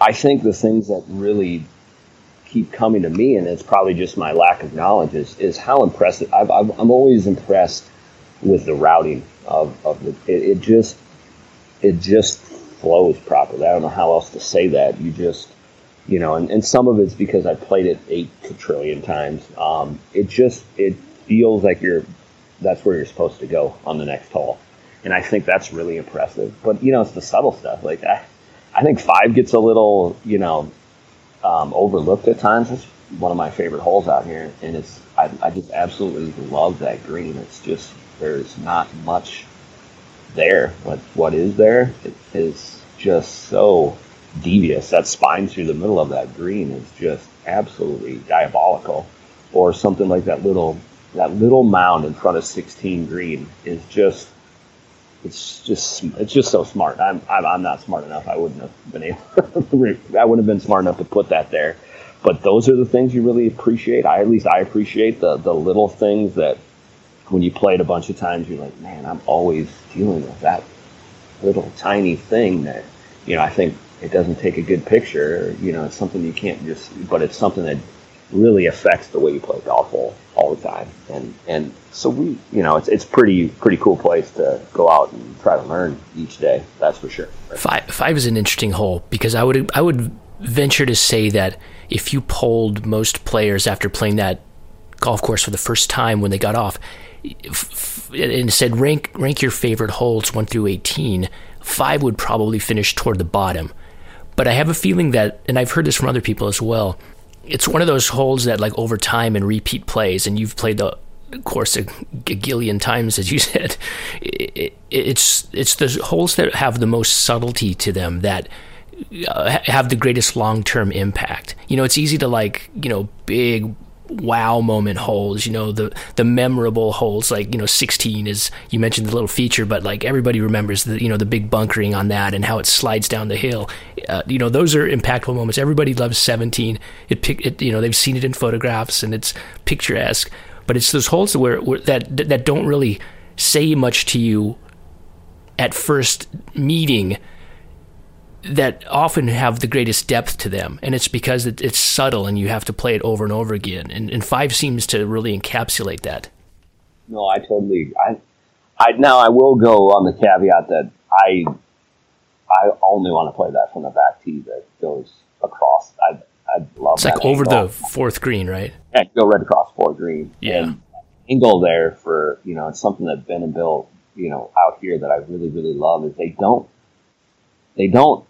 I think the things that really keep coming to me, and it's probably just my lack of knowledge, is, is how impressive. i am always impressed with the routing of, of the. It, it, just it just flows properly. I don't know how else to say that. You just you know, and, and some of it's because I played it eight trillion times. Um, it just it feels like you're that's where you're supposed to go on the next hole, and I think that's really impressive. But you know, it's the subtle stuff. Like I, I think five gets a little you know um, overlooked at times. It's one of my favorite holes out here, and it's I, I just absolutely love that green. It's just there's not much there, but what is there is just so devious. That spine through the middle of that green is just absolutely diabolical. Or something like that little that little mound in front of 16 green is just it's just it's just so smart. I'm, I'm not smart enough. I wouldn't have been able. [laughs] I wouldn't have been smart enough to put that there. But those are the things you really appreciate. I at least I appreciate the the little things that when you play it a bunch of times, you're like, man, I'm always dealing with that little tiny thing that you know. I think it doesn't take a good picture. You know, it's something you can't just. But it's something that really affects the way you play golf all, all the time. And and so we, you know, it's it's pretty pretty cool place to go out and try to learn each day. That's for sure. Five five is an interesting hole because I would I would venture to say that if you polled most players after playing that golf course for the first time when they got off and said rank rank your favorite holes 1 through 18 5 would probably finish toward the bottom but i have a feeling that and i've heard this from other people as well it's one of those holes that like over time and repeat plays, and you've played the course a gillion times, as you [laughs] said. It, it's it's the holes that have the most subtlety to them that uh, have the greatest long term impact. You know, it's easy to like you know big wow moment holes, you know, the the memorable holes like, you know, 16 is you mentioned the little feature, but like everybody remembers the you know the big bunkering on that and how it slides down the hill. Uh, you know, those are impactful moments. Everybody loves 17. It it you know, they've seen it in photographs and it's picturesque, but it's those holes where, where that that don't really say much to you at first meeting that often have the greatest depth to them, and it's because it, it's subtle and you have to play it over and over again. And, and five seems to really encapsulate that. No, I totally. I, I now I will go on the caveat that I, I only want to play that from the back tee that goes across. I I love. That. It's like over the fourth green, right? Yeah, go right across fourth green. Yeah. And angle there for you know it's something that Ben and Bill you know, out here that I really, really love is they don't, they don't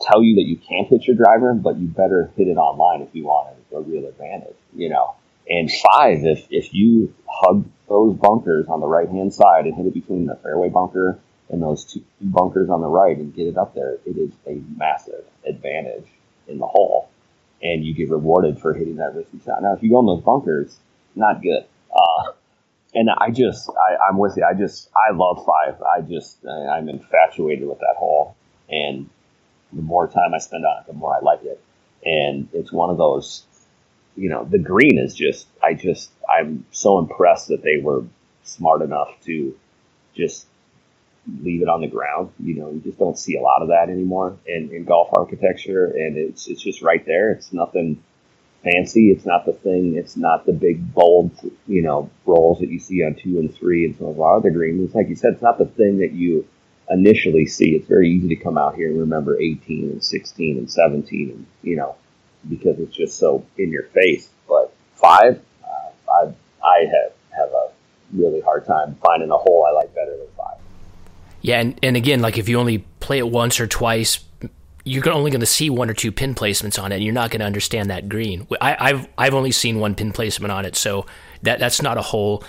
tell you that you can't hit your driver, but you better hit it online if you want a real advantage, you know. And five, if, if you hug those bunkers on the right hand side and hit it between the fairway bunker and those two bunkers on the right and get it up there, it is a massive advantage in the hole. And you get rewarded for hitting that risky shot. Now, if you go in those bunkers, not good. Uh, and I just, I, am with you. I just, I love five. I just, I'm infatuated with that hole. And the more time I spend on it, the more I like it. And it's one of those, you know, the green is just, I just, I'm so impressed that they were smart enough to just leave it on the ground. You know, you just don't see a lot of that anymore in, in golf architecture, and it's it's just right there. It's nothing fancy. It's not the thing. It's not the big bold, you know, rolls that you see on two and three and some of our other greens. Like you said, it's not the thing that you initially see. It's very easy to come out here and remember 18 and 16 and 17, and you know, because it's just so in your face. But five, uh, I I have have a really hard time finding a hole I like better than five. Yeah, and, and again, like if you only play it once or twice, you're only going to see one or two pin placements on it, and you're not going to understand that green. I, have I've only seen one pin placement on it, so that that's not a hole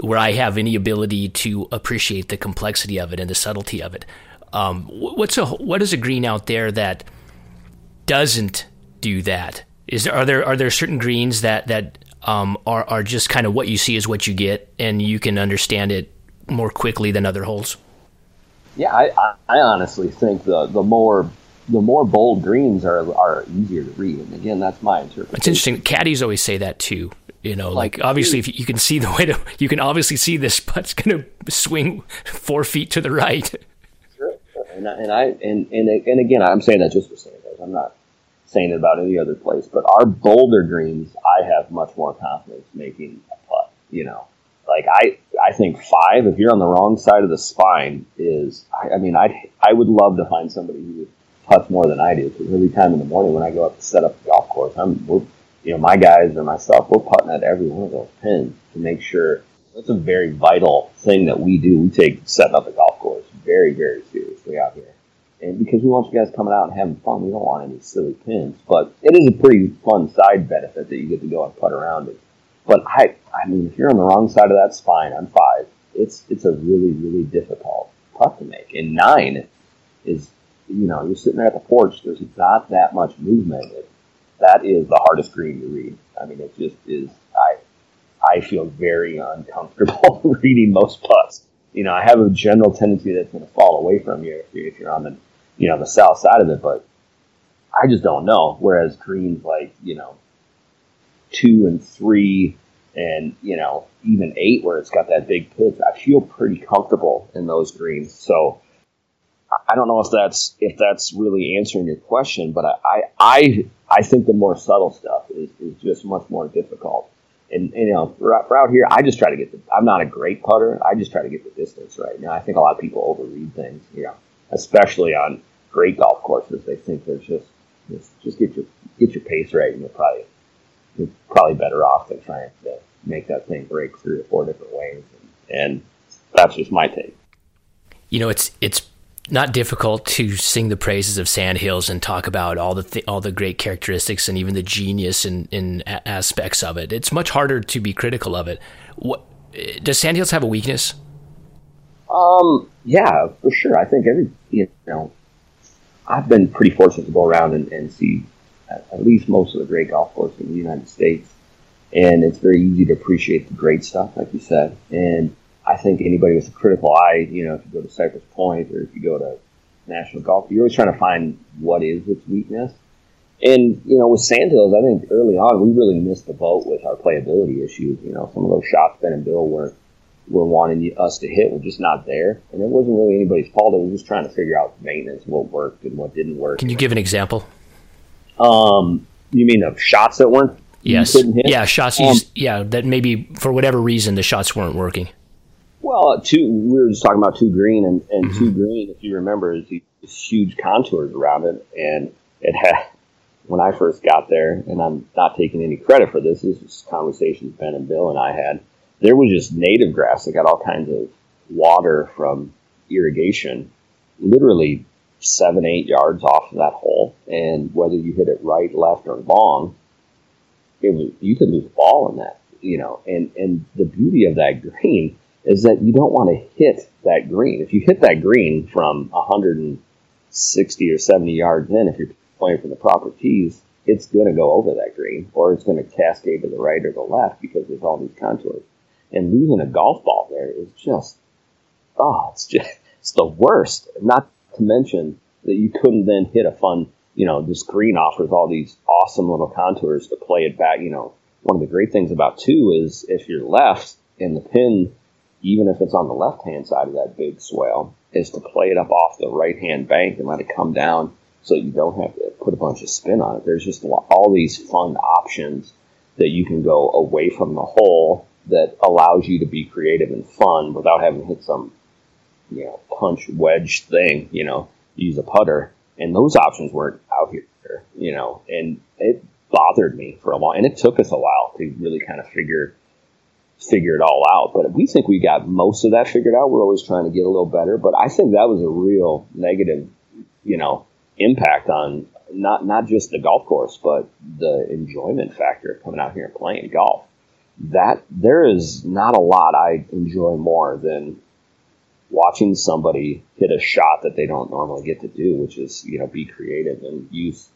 where I have any ability to appreciate the complexity of it and the subtlety of it. Um, what's a what is a green out there that doesn't do that? Is there are there are there certain greens that that um, are are just kind of what you see is what you get, and you can understand it more quickly than other holes? Yeah, I, I, I honestly think the the more the more bold greens are are easier to read. And again, that's my interpretation. It's interesting. Caddies always say that too. You know, like, like obviously, if you can see the [laughs] way to, you can obviously see this putt's going to swing four feet to the right. Sure, and I, and I and, and and again, I'm saying that just for saying that. I'm not saying it about any other place, but our bolder greens, I have much more confidence making a putt. You know, like I, I think five. If you're on the wrong side of the spine, is I, I mean, I, I would love to find somebody who putts more than I do. Because every time in the morning when I go up to set up the golf course, I'm we're you know, my guys and myself, we're putting at every one of those pins to make sure that's a very vital thing that we do. We take setting up the golf course very, very seriously out here. And because we want you guys coming out and having fun, we don't want any silly pins. But it is a pretty fun side benefit that you get to go and putt around it. But I, I mean, if you're on the wrong side of that spine on five, it's it's a really, really difficult putt to make. And nine is, you know, you're sitting there at the porch. There's not that much movement. It, that is the hardest green to read. I mean, it just is. I I feel very uncomfortable [laughs] reading most putts. You know, I have a general tendency that's going to fall away from you if you're, if you're on the you know the south side of it, but I just don't know. Whereas greens like you know two and three and you know even eight where it's got that big pitch, I feel pretty comfortable in those greens. So I don't know if that's if that's really answering your question, but I I I think the more subtle stuff is, is just much more difficult. And, and you know, for, for, out here, I just try to get the. I'm not a great putter. I just try to get the distance right. Now, I think a lot of people overread things. You know, especially on great golf courses, they think there's just just, just get your get your pace right, and you're probably you're probably better off than trying to make that thing break three or four different ways. And, and that's just my take. You know, it's it's not difficult to sing the praises of Sandhills and talk about all the th- all the great characteristics and even the genius and in, in aspects of it. It's much harder to be critical of it. What does Sandhills have a weakness? Um, yeah, for sure. I think every you know, I've been pretty fortunate to go around and, and see at, at least most of the great golf courses in the United States, and it's very easy to appreciate the great stuff, like you said, and I think anybody with a critical eye, you know, if you go to Cypress Point or if you go to National Golf, you're always trying to find what is its weakness. And, you know, with Sandhills, I think early on we really missed the boat with our playability issues. You know, some of those shots Ben and Bill were were wanting us to hit were just not there. And it wasn't really anybody's fault. It was just trying to figure out maintenance, what worked and what didn't work. Can you give an example? Um, you mean of shots that weren't? Yes. Yeah, shots. Um, yeah, that maybe for whatever reason the shots weren't working. Well, two. We were just talking about two green, and, and mm-hmm. two green. If you remember, is these huge contours around it, and it had. [laughs] When I first got there, and I'm not taking any credit for this, this is conversations Ben and Bill and I had. There was just native grass that got all kinds of water from irrigation literally seven, eight yards off of that hole. And whether you hit it right, left, or long, it was, you could lose a ball in that, you know. And, and the beauty of that [laughs] green is that you don't want to hit that green. If you hit that green from 160 or 70 yards in, if you're playing from the proper tees, it's going to go over that green or it's going to cascade to the right or the left because there's all these contours. And losing a golf ball there is just, oh, it's just, it's the worst. Not to mention that you couldn't then hit a fun, you know, this green offers all these awesome little contours to play it back. You know, one of the great things about two is if you're left and the pin, even if it's on the left hand side of that big swale, is to play it up off the right hand bank and let it come down so you don't have to put a bunch of spin on it. There's just all these fun options that you can go away from the hole that allows you to be creative and fun without having to hit some you know, punch wedge thing, you know, use a putter. And those options weren't out here, you know, and it bothered me for a while. And it took us a while to really kind of figure figure it all out. But we think we got most of that figured out. We're always trying to get a little better. But I think that was a real negative, you know, impact on not not just the golf course, but the enjoyment factor of coming out here and playing golf. That there is not a lot I enjoy more than watching somebody hit a shot that they don't normally get to do, which is, you know, be creative and use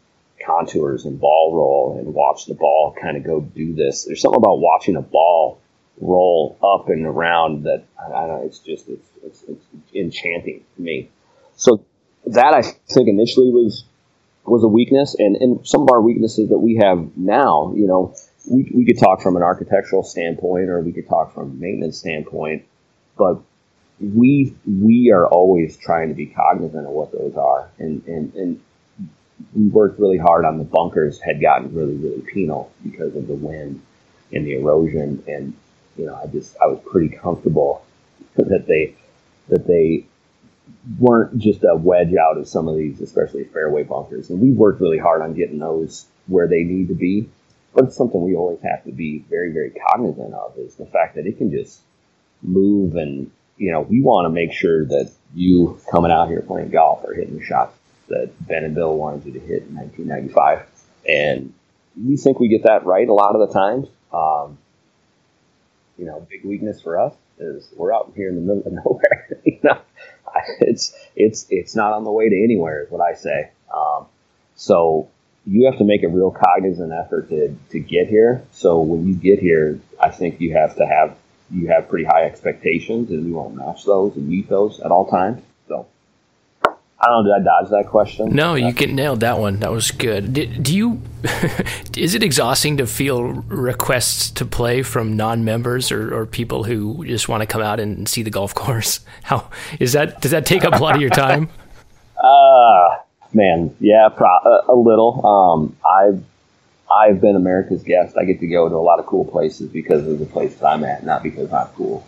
contours and ball roll and watch the ball kind of go do this. There's something about watching a ball roll up and around that I don't know, it's just it's, it's, it's enchanting to me. So that I think initially was was a weakness and, and some of our weaknesses that we have now, you know, we, we could talk from an architectural standpoint or we could talk from a maintenance standpoint, but we we are always trying to be cognizant of what those are, and and and we worked really hard on the bunkers. Had gotten really really penal because of the wind and the erosion, and you know I just I was pretty comfortable that they that they weren't just a wedge out of some of these, especially fairway bunkers. And we worked really hard on getting those where they need to be. But it's something we always have to be very, very cognizant of is the fact that it can just move and you know, we want to make sure that you coming out here playing golf are hitting shots that Ben and Bill wanted you to hit in 1995. And we think we get that right a lot of the times. Um, you know, big weakness for us is we're out here in the middle of [laughs] nowhere. you know, it's it's it's not on the way to anywhere, is what I say. Um, so you have to make a real cognizant effort to to get here. So when you get here, I think you have to have you have pretty high expectations, and we want to match those and meet those at all times. I don't know. Did I dodge that question? No, you get nailed that one. That was good. Did, do you? [laughs] is it exhausting to feel requests to play from non-members or, or people who just want to come out and see the golf course? [laughs] How is that? Does that take up a lot of your time? [laughs] Uh man, yeah, pro- a, a little. Um, I've I've been America's guest. I get to go to a lot of cool places because of the places I'm at, not because I'm cool.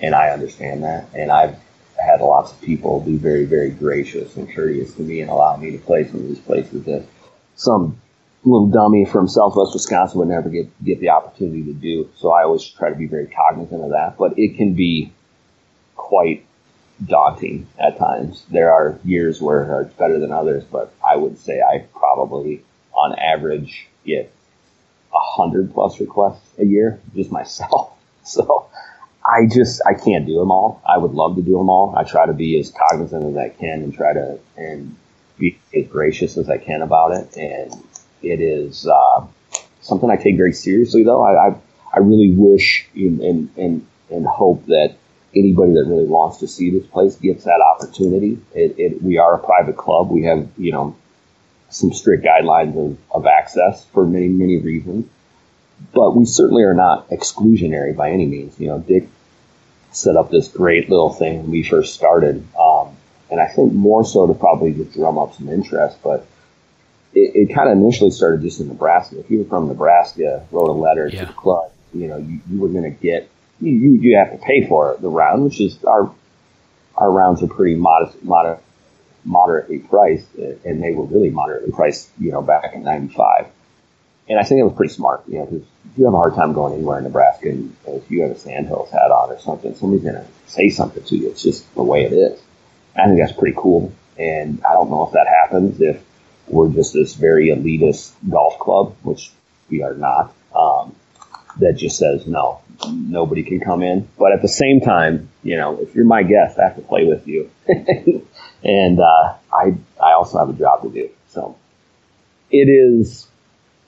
And I understand that. And I've had lots of people be very, very gracious and courteous to me and allow me to play some of these places that some little dummy from Southwest Wisconsin would never get get the opportunity to do. So I always try to be very cognizant of that. But it can be quite daunting at times. There are years where it's better than others, but I would say I probably, on average, get a hundred plus requests a year, just myself. [laughs] So I just I can't do them all. I would love to do them all. I try to be as cognizant as I can and try to and be as gracious as I can about it. And it is uh, something I take very seriously, though. I I, I really wish and, and and and hope that anybody that really wants to see this place gets that opportunity. It, it, we are a private club. We have, you know, some strict guidelines of, of access for many, many reasons. But we certainly are not exclusionary by any means. You know, Dick set up this great little thing when we first started. Um, and I think more so to probably just drum up some interest, but it, it kind of initially started just in Nebraska. If you were from Nebraska, wrote a letter yeah. to the club, you know, you, you were going to get, you, you, you have to pay for the round, which is our, our rounds are pretty modest, modest moderately priced, and they were really moderately priced, you know, back in '95. And I think it was pretty smart, you know, because you have a hard time going anywhere in Nebraska, and if you have a Sandhills hat on or something, somebody's gonna say something to you. It's just the way it is. I think that's pretty cool, and I don't know if that happens if we're just this very elitist golf club, which we are not. Um, that just says no, nobody can come in. But at the same time, you know, if you're my guest, I have to play with you, [laughs] and uh, I I also have a job to do. So it is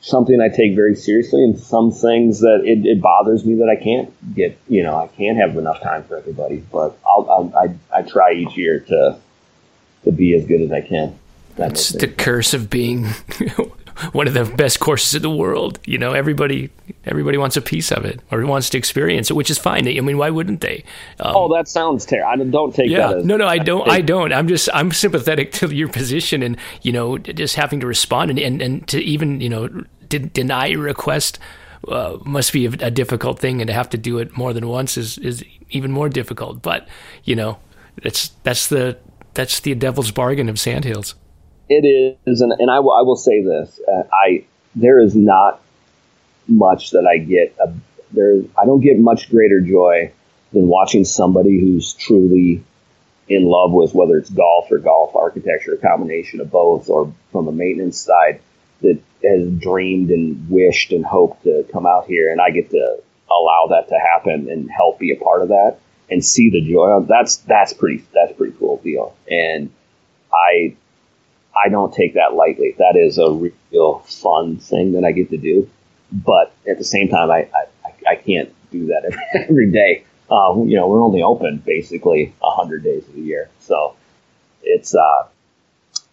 something I take very seriously, and some things that it, it, bothers me that I can't get. You know, I can't have enough time for everybody. But I'll, I'll I I try each year to to be as good as I can. That's the curse of being [laughs] one of the best courses in the world. You know, everybody everybody wants a piece of it or wants to experience it, which is fine. I mean, why wouldn't they? Um, oh, that sounds terrible. I don't take yeah, that. As, no, no, I don't. I don't. I'm just I'm sympathetic [laughs] to your position and you know just having to respond and and, and to even you know de- deny a request. Uh, must be a, a difficult thing, and to have to do it more than once is, is even more difficult. But you know, that's that's the that's the devil's bargain of Sandhills. It is, and, and I, will, I will say this: uh, I there is not much that I get. A, there, I don't get much greater joy than watching somebody who's truly in love with whether it's golf or golf architecture, a combination of both, or from a maintenance side that has dreamed and wished and hoped to come out here, and I get to allow that to happen and help be a part of that and see the joy. That's that's pretty that's pretty cool deal, and I I don't take that lightly. That is a real fun thing that I get to do. But at the same time, I, I, I can't do that [laughs] every, day. Uh, you know, we're only open basically 100 days of the year. So it's, uh,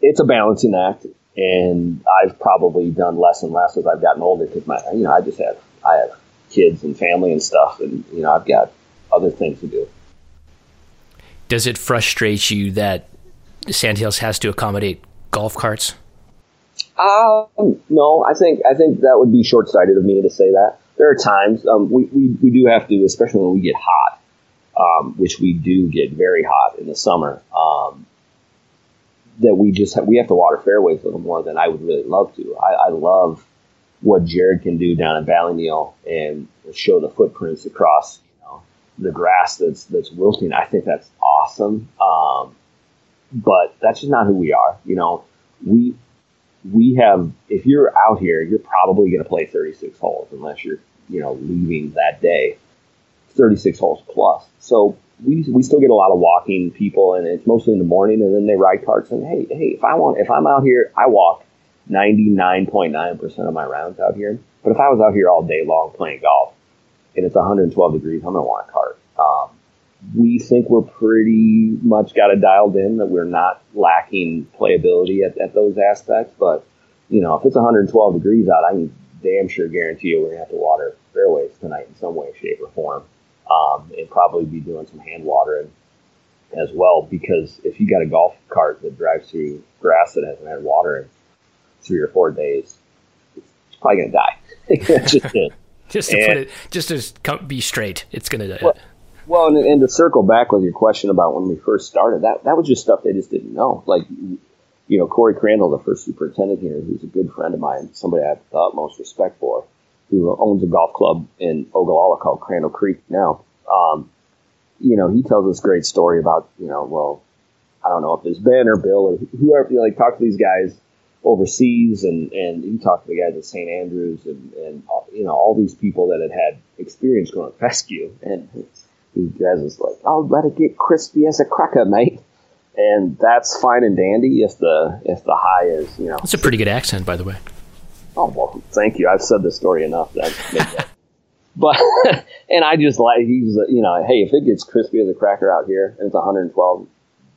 it's a balancing act. And I've probably done less and less as I've gotten older because my, you know, I just have, I have kids and family and stuff. And, you know, I've got other things to do. Does it frustrate you that Sandhills has to accommodate golf carts? Um, no, I think I think that would be short sighted of me to say that. There are times um, we, we, we do have to, especially when we get hot, um, which we do get very hot in the summer. Um, that we just have, we have to water fairways a little more than I would really love to. I, I love what Jared can do down in Ballyneal and show the footprints across you know, the grass that's that's wilting. I think that's awesome. Um, but that's just not who we are. You know, we we have if you're out here, you're probably going to play 36 holes unless you're you know leaving that day. 36 holes plus. So we, we still get a lot of walking people, and it's mostly in the morning, and then they ride carts. And hey, hey, if I want, if I'm out here, I walk 99.9% of my rounds out here. But if I was out here all day long playing golf, and it's 112 degrees, I'm gonna want a cart. Um, we think we're pretty much got it dialed in that we're not lacking playability at, at those aspects. But, you know, if it's 112 degrees out, I can damn sure guarantee you we're to have to water fairways tonight in some way, shape, or form. Um, and probably be doing some hand watering as well because if you got a golf cart that drives through grass that hasn't had water in three or four days, it's probably going to die. [laughs] just, just to and, put it, just to be straight, it's going to die. Well, well, and, and to circle back with your question about when we first started, that that was just stuff they just didn't know. Like, you know, Corey Crandall, the first superintendent here, who's a good friend of mine, somebody I have the utmost respect for, who owns a golf club in Ogallala called Crandall Creek now. Um, you know, he tells this great story about, you know, well, I don't know if it's Ben or Bill or whoever, you know, like talk to these guys overseas and, and he talked to the guys at St. Andrews and, and, you know, all these people that had had experience going to [laughs] fescue. And he guys is like, "I'll let it get crispy as a cracker, mate." And that's fine and dandy if the if the high is you know. It's a pretty good accent, by the way. Oh well, thank you. I've said this story enough. That, [laughs] but [laughs] and I just like he's you know, hey, if it gets crispy as a cracker out here and it's 112,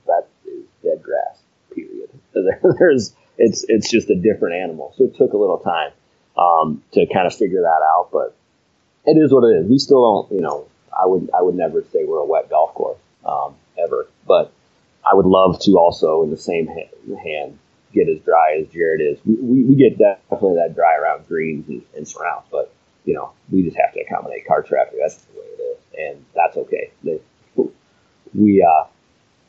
that is dead grass. Period. [laughs] There's it's it's just a different animal. So it took a little time um, to kind of figure that out, but it is what it is. We still don't, you know, I would I would never say we're a wet golf course um, ever, but I would love to also in the same hand get as dry as Jared is. We, we, we get definitely that dry around greens and, and surrounds, but you know we just have to accommodate car traffic. That's the way it is, and that's okay. They, we uh,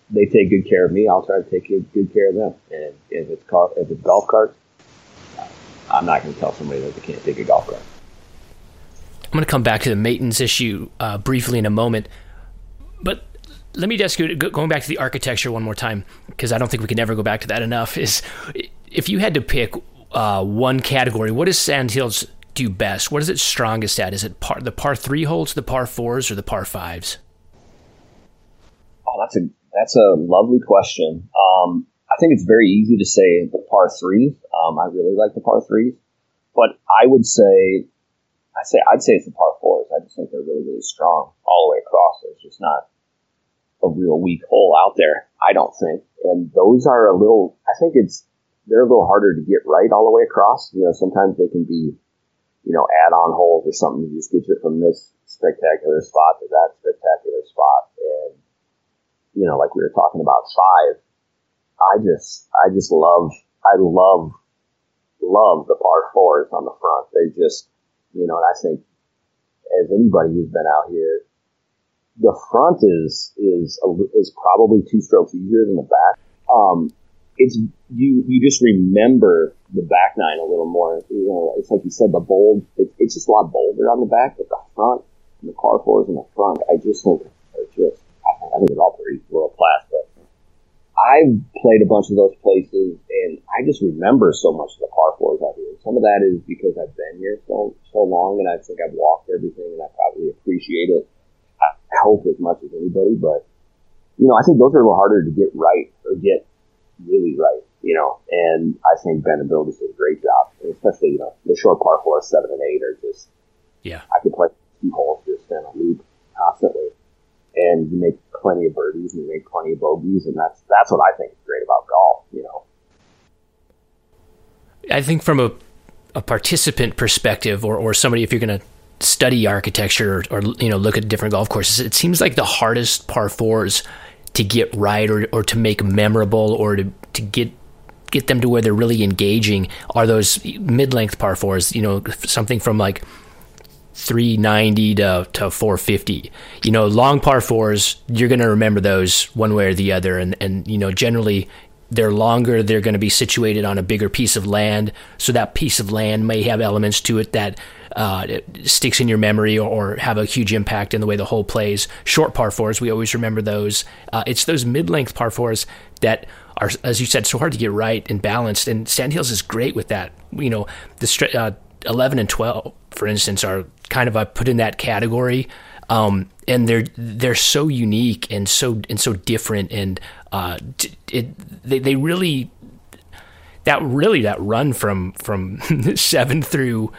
they take good care of me. I'll try to take good care of them. And if it's car, if it's golf carts, I, I'm not going to tell somebody that they can't take a golf cart. I'm going to come back to the maintenance issue uh, briefly in a moment, but let me ask you going back to the architecture one more time because I don't think we can ever go back to that enough. Is if you had to pick uh, one category, what does Sandhills do best? What is it strongest at? Is it par, the par three holes, the par fours, or the par fives? Oh, that's a that's a lovely question. Um, I think it's very easy to say the par threes. Um, I really like the par threes, but I would say, I say I'd say it's the par fours. I just think they're really really strong all the way across. There's just not a real weak hole out there. I don't think, and those are a little. I think it's they're a little harder to get right all the way across. You know, sometimes they can be, you know, add-on holes or something to just get you from this spectacular spot to that spectacular spot, and you know, like we were talking about five I just, I just love, I love, love the par fours on the front. They just, you know, and I think as anybody who's been out here, the front is, is, is probably two strokes easier than the back. Um, it's, you, you just remember the back nine a little more. You know, it's like you said, the bold, it, it's just a lot bolder on the back, but the front, the par fours in the front, I just think are just, I think they're all pretty world class, but I've played a bunch of those places, and I just remember so much of the par fours out here. Some of that is because I've been here so so long, and I think I've walked everything, and I probably appreciate it. Hope as much as anybody, but you know, I think those are a little harder to get right or get really right. You know, and I think Ben and Bill just did a great job, and especially you know the short par four, seven and eight are just yeah. I could play two holes just in a loop constantly and you make plenty of birdies and you make plenty of bogeys, and that's that's what I think is great about golf. You know, I think from a a participant perspective, or or somebody if you're going to study architecture or, you know look at different golf courses, it seems like the hardest par fours to get right or or to make memorable or to to get get them to where they're really engaging are those mid-length par fours. You know, something from like 390 to, to 450. You know, long par fours, you're going to remember those one way or the other. And, and, you know, generally they're longer. They're going to be situated on a bigger piece of land. So that piece of land may have elements to it that uh, sticks in your memory or, or, have a huge impact in the way the hole plays. Short par fours, we always remember those. Uh, it's those mid length par fours that are, as you said, so hard to get right and balanced. And Sandhills is great with that. You know, the uh, 11 and 12, for instance, are kind of I put in that category. Um, and they're they're so unique and so and so different, and uh, it they they really that really that run from from [laughs] seven through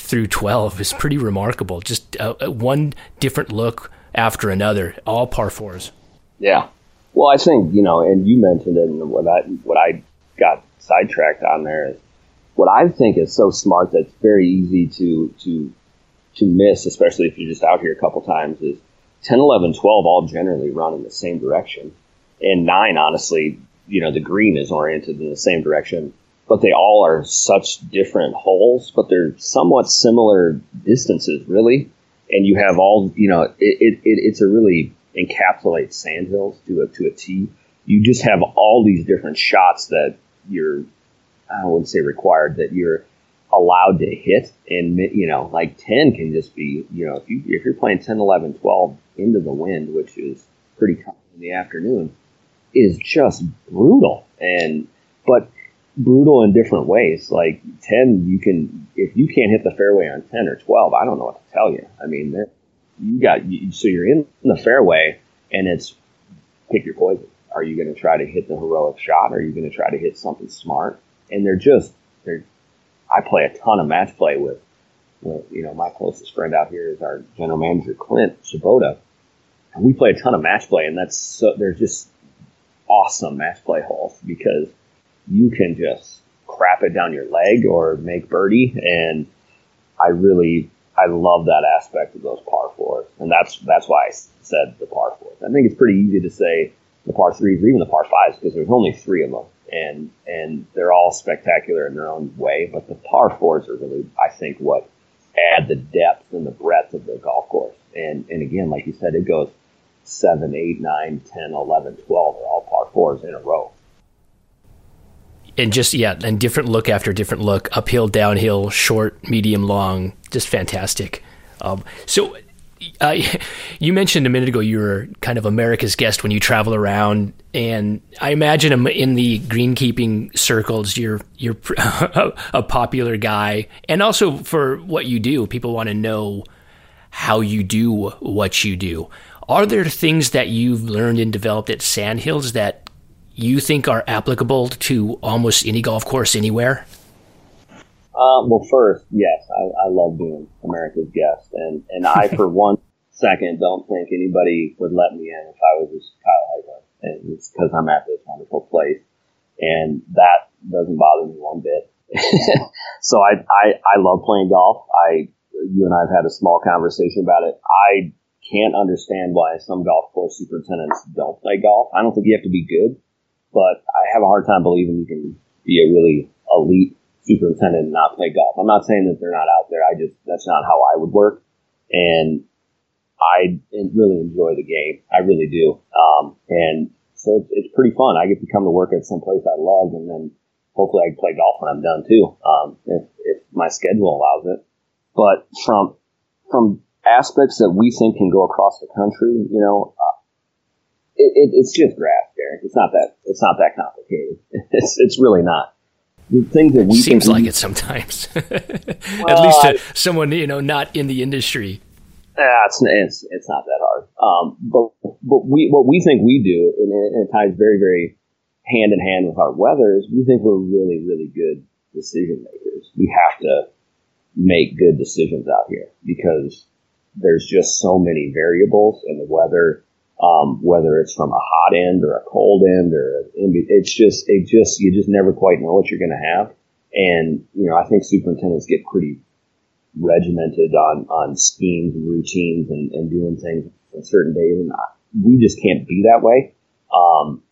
through twelve is pretty remarkable. Just uh, uh, one different look after another, all par fours. Yeah, well, I think you know, and you mentioned it, and what I what I got sidetracked on there is what I think is so smart that's very easy to to to miss, especially if you're just out here a couple times, is 10, 11, 12 all generally run in the same direction. And 9, honestly, you know, the green is oriented in the same direction, but they all are such different holes, but they're somewhat similar distances, really. And you have all, you know, it, it, it it's a really encapsulates sandhills to a, to a T. You just have all these different shots that you're I wouldn't say required that you're allowed to hit and you know like 10 can just be you know if you if you're playing 10 11 12 into the wind which is pretty common in the afternoon is just brutal and but brutal in different ways. Like 10 you can if you can't hit the fairway on 10 or 12 i don't know what to tell you. I mean you got so you're in the fairway and it's pick your poison. Are you going to try to hit the heroic shot? Are you going to try to hit something smart? And they're just they're. I play a ton of match play with, with you know my closest friend out here is our general manager Clint Sabota, and we play a ton of match play, and that's so they're just awesome match play holes because you can just crap it down your leg or make birdie, and I really I love that aspect of those par fours, and that's that's why I said the par fours. I think it's pretty easy to say the par threes or even the par fives because there's only three of them and and they're all spectacular in their own way. But the par fours are really, I think, what add the depth and the breadth of the golf course. And and again, like you said, it goes seven, eight, nine, ten, eleven, twelve are all par fours in a row. And just yeah, and different look after different look, uphill, downhill, short, medium, long, just fantastic. Um, so. [laughs] You mentioned a minute ago you were kind of America's guest when you travel around, and I imagine in the greenkeeping circles, you're you're [laughs] a popular guy, and also for what you do, people want to know how you do what you do. Are there things that you've learned and developed at Sandhills that you think are applicable to almost any golf course anywhere? Uh, well, first, yes, I, I, love being America's guest, and and I [laughs] for one second don't think anybody would let me in if I was just Kyle Hegland, and it's because I'm at this wonderful place, and that doesn't bother me one bit. [laughs] so I, I I love playing golf. I you and I have had a small conversation about it. I can't understand why some golf course superintendents don't play golf. I don't think you have to be good but I have a hard time believing you can be a really elite superintendent and not play golf. I'm not saying that they're not out there. I just that's not how I would work, and I really enjoy the game. I really do, um, and so it's, it's pretty fun. I get to come to work at some place I love, and then hopefully I can play golf when I'm done too, um, if, if my schedule allows it. But from from aspects that we think can go across the country, you know, uh, it, it, it's just grass, Derek. It's not that it's not that complicated. [laughs] It's it's really not. The things that we seems like we, it sometimes, [laughs] well, at least to someone you know not in the industry. Yeah, it's, it's it's not that hard. Um, but but we what we think we do, and it, and it ties very very hand in hand with our weather, is we think we're really really good decision makers. We have to make good decisions out here because there's just so many variables in the weather um, whether it's from a hot end or a cold end or it's just it just you just never quite know what you're going to have. And you know, I think superintendents get pretty regimented on on schemes and routines and, and doing things on certain days, and we just can't be that way. Um,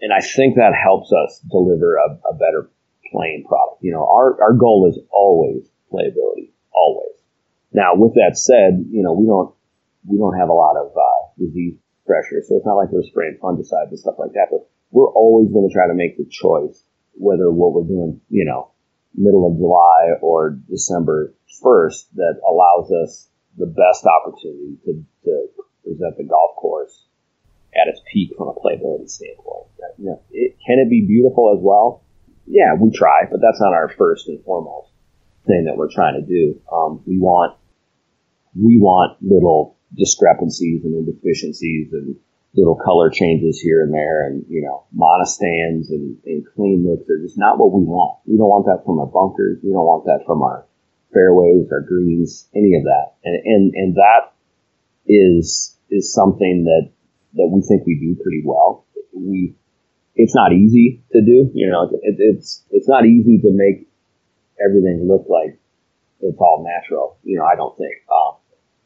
and I think that helps us deliver a, a better playing product. You know, our our goal is always playability, always. Now, with that said, you know, we don't we don't have a lot of uh, disease pressure. So it's not like we're spraying fungicides and stuff like that, but we're always going to try to make the choice whether what we're doing, you know, middle of July or December 1st that allows us the best opportunity to, to present the golf course at its peak from a playability standpoint. You know, it, can it be beautiful as well? Yeah, we try, but that's not our first and foremost thing that we're trying to do. Um, we want we want little discrepancies and indeficiencies and little color changes here and there and, you know, monostands and, and clean looks are just not what we want. We don't want that from our bunkers. We don't want that from our fairways, our greens, any of that. And, and, and that is, is something that, that we think we do pretty well. We, it's not easy to do, you know, it, it's, it's not easy to make everything look like it's all natural. You know, I don't think, um,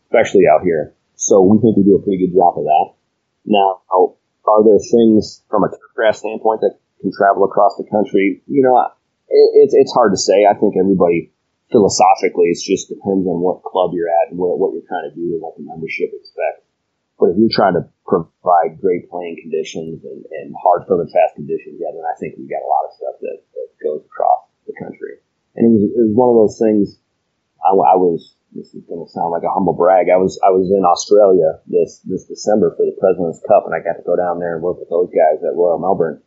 especially out here. So we think we do a pretty good job of that. Now, are there things from a turf standpoint that can travel across the country? You know, it's it's hard to say. I think everybody philosophically, it just depends on what club you're at and what, what you're trying to do and what the membership expects. But if you're trying to provide great playing conditions and, and hard, firm, and fast conditions, yeah, then I think we've got a lot of stuff that, that goes across the country. And it was, it was one of those things I, I was this is going to sound like a humble brag. I was I was in Australia this this December for the President's Cup, and I got to go down there and work with those guys at Royal Melbourne.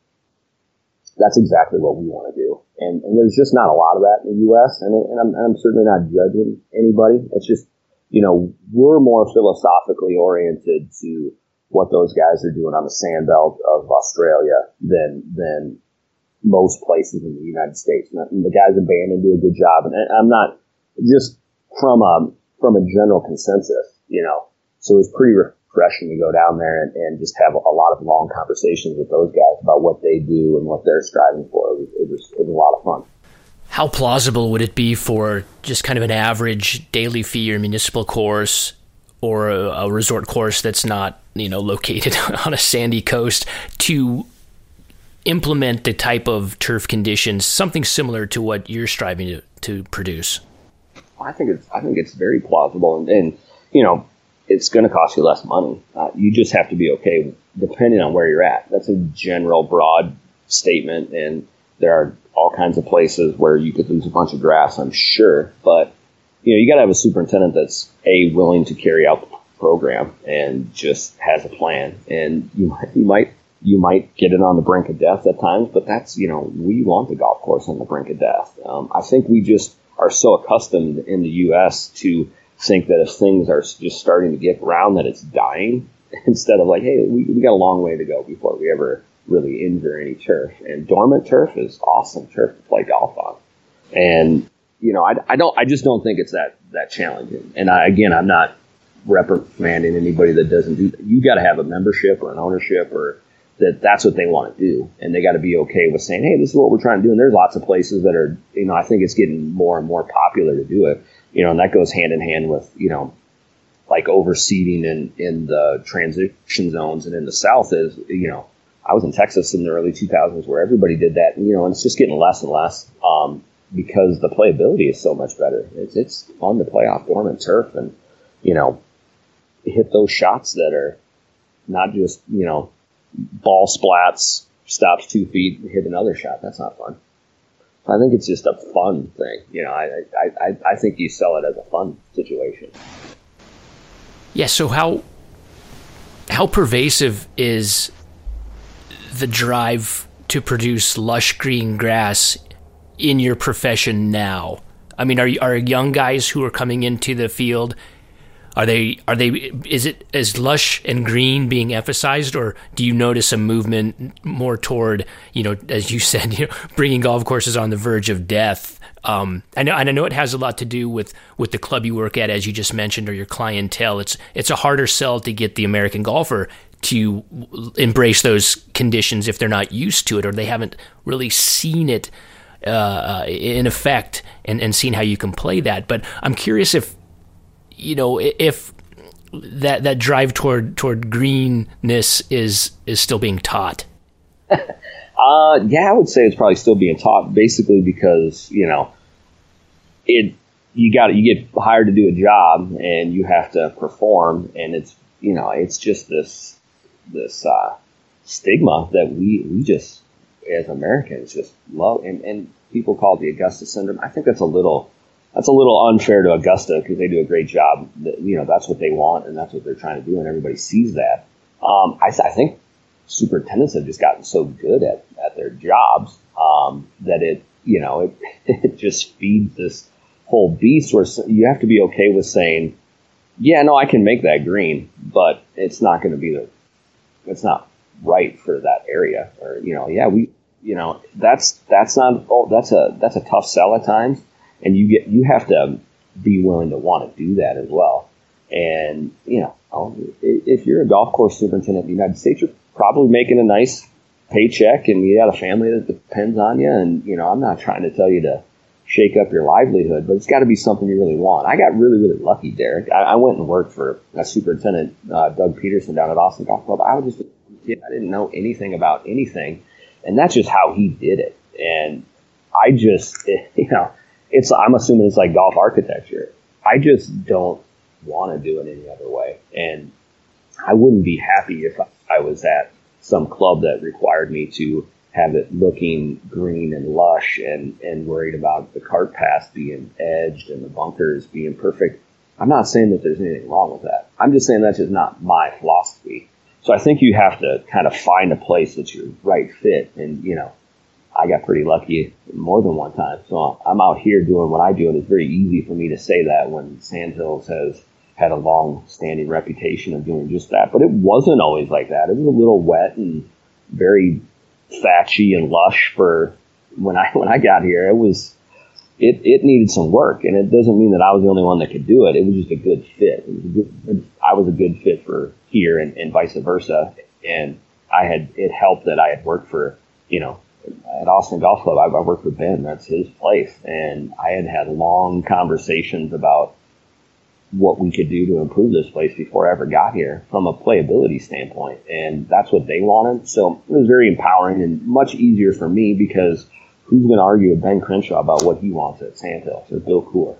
That's exactly what we want to do, and and there's just not a lot of that in the U.S. and, and I'm, I'm certainly not judging anybody. It's just you know we're more philosophically oriented to what those guys are doing on the sand belt of Australia than than most places in the United States. And the guys in Bandon do a good job, and I'm not just from a from a general consensus, you know. So it was pretty refreshing to go down there and, and just have a lot of long conversations with those guys about what they do and what they're striving for. It was, it was, it was a lot of fun. How plausible would it be for just kind of an average daily fee or municipal course or a, a resort course that's not, you know, located [laughs] on a sandy coast to implement the type of turf conditions, something similar to what you're striving to, to produce? I think it's I think it's very plausible, and, and you know, it's going to cost you less money. Uh, you just have to be okay, depending on where you're at. That's a general, broad statement, and there are all kinds of places where you could lose a bunch of grass, I'm sure, but you know, you got to have a superintendent that's a willing to carry out the program and just has a plan. And you might, you might, you might get it on the brink of death at times, but that's you know, we want the golf course on the brink of death. Um, I think we just are so accustomed in the U.S. to think that if things are just starting to get brown, that it's dying [laughs] instead of like, hey, we, we got a long way to go before we ever really injure any turf. And dormant turf is awesome turf to play golf on. And you know, I, I don't, I just don't think it's that that challenging. And I, again, I'm not reprimanding anybody that doesn't do that. You got to have a membership or an ownership or that that's what they want to do. And they got to be okay with saying, hey, this is what we're trying to do. And there's lots of places that are, you know, I think it's getting more and more popular to do it. You know, and that goes hand in hand with, you know, like overseeding in, in the transition zones and in the South is, you know, I was in Texas in the early 2000s where everybody did that, and, you know, and it's just getting less and less um, because the playability is so much better. It's, it's fun to play off dormant turf and, you know, hit those shots that are not just, you know, ball splats, stops two feet, hit another shot. That's not fun. I think it's just a fun thing. You know, I, I, I, I think you sell it as a fun situation. Yeah. So how how pervasive is the drive to produce lush green grass in your profession now? I mean, are are young guys who are coming into the field are they are they is it as lush and green being emphasized, or do you notice a movement more toward you know as you [laughs] said you know bringing golf courses on the verge of death? Um, I know and I know it has a lot to do with with the club you work at, as you just mentioned, or your clientele. It's it's a harder sell to get the American golfer to embrace those conditions if they're not used to it or they haven't really seen it uh, in effect and, and seen how you can play that. But I'm curious if you know, if that that drive toward toward greenness is is still being taught. [laughs] uh, yeah, I would say it's probably still being taught, basically because you know, it you got you get hired to do a job and you have to perform, and it's you know it's just this this uh, stigma that we we just as Americans just love, and and people call it the Augusta syndrome. I think that's a little that's a little unfair to Augusta because they do a great job. You know, that's what they want and that's what they're trying to do, and everybody sees that. Um, I, I, think superintendents have just gotten so good at, at their jobs um, that it, you know, it, [laughs] it just feeds this whole beast where you have to be okay with saying, yeah, no, I can make that green, but it's not going to be the, it's not right for that area. Or, you know, yeah, we, you know, that's, that's not, oh, that's a, that's a tough sell at times and you get you have to be willing to want to do that as well. And you know, if you're a golf course superintendent in the United States, you're probably making a nice paycheck, and you got a family that depends on you. And you know, I'm not trying to tell you to shake up your livelihood, but it's got to be something you really want. I got really, really lucky, Derek. I, I went and worked for a superintendent, uh, Doug Peterson, down at Austin Golf Club. I was just. I didn't know anything about anything, and that's just how he did it. And I just, [laughs] you know, it's I'm assuming it's like golf architecture. I just don't want to do it any other way, and I wouldn't be happy if I was at some club that required me to have it looking green and lush and and worried about the cart path being edged and the bunkers being perfect. I'm not saying that there's anything wrong with that. I'm just saying that's just not my philosophy. So I think you have to kind of find a place that's your right fit and you know I got pretty lucky more than one time. So I'm out here doing what I do, and it's very easy for me to say that when Sandhills has had a long standing reputation of doing just that. But it wasn't always like that. It was a little wet and very thatchy and lush for when I [laughs] when I got here. It was it, it needed some work, and it doesn't mean that I was the only one that could do it. It was just a good fit. Was a good, I was a good fit for here, and, and vice versa. And I had it helped that I had worked for you know at Austin Golf Club, I, I worked with Ben. That's his place, and I had had long conversations about what we could do to improve this place before I ever got here from a playability standpoint, and that's what they wanted. So it was very empowering and much easier for me because who's going to argue with Ben Crenshaw about what he wants at Sandhills or Bill Coore?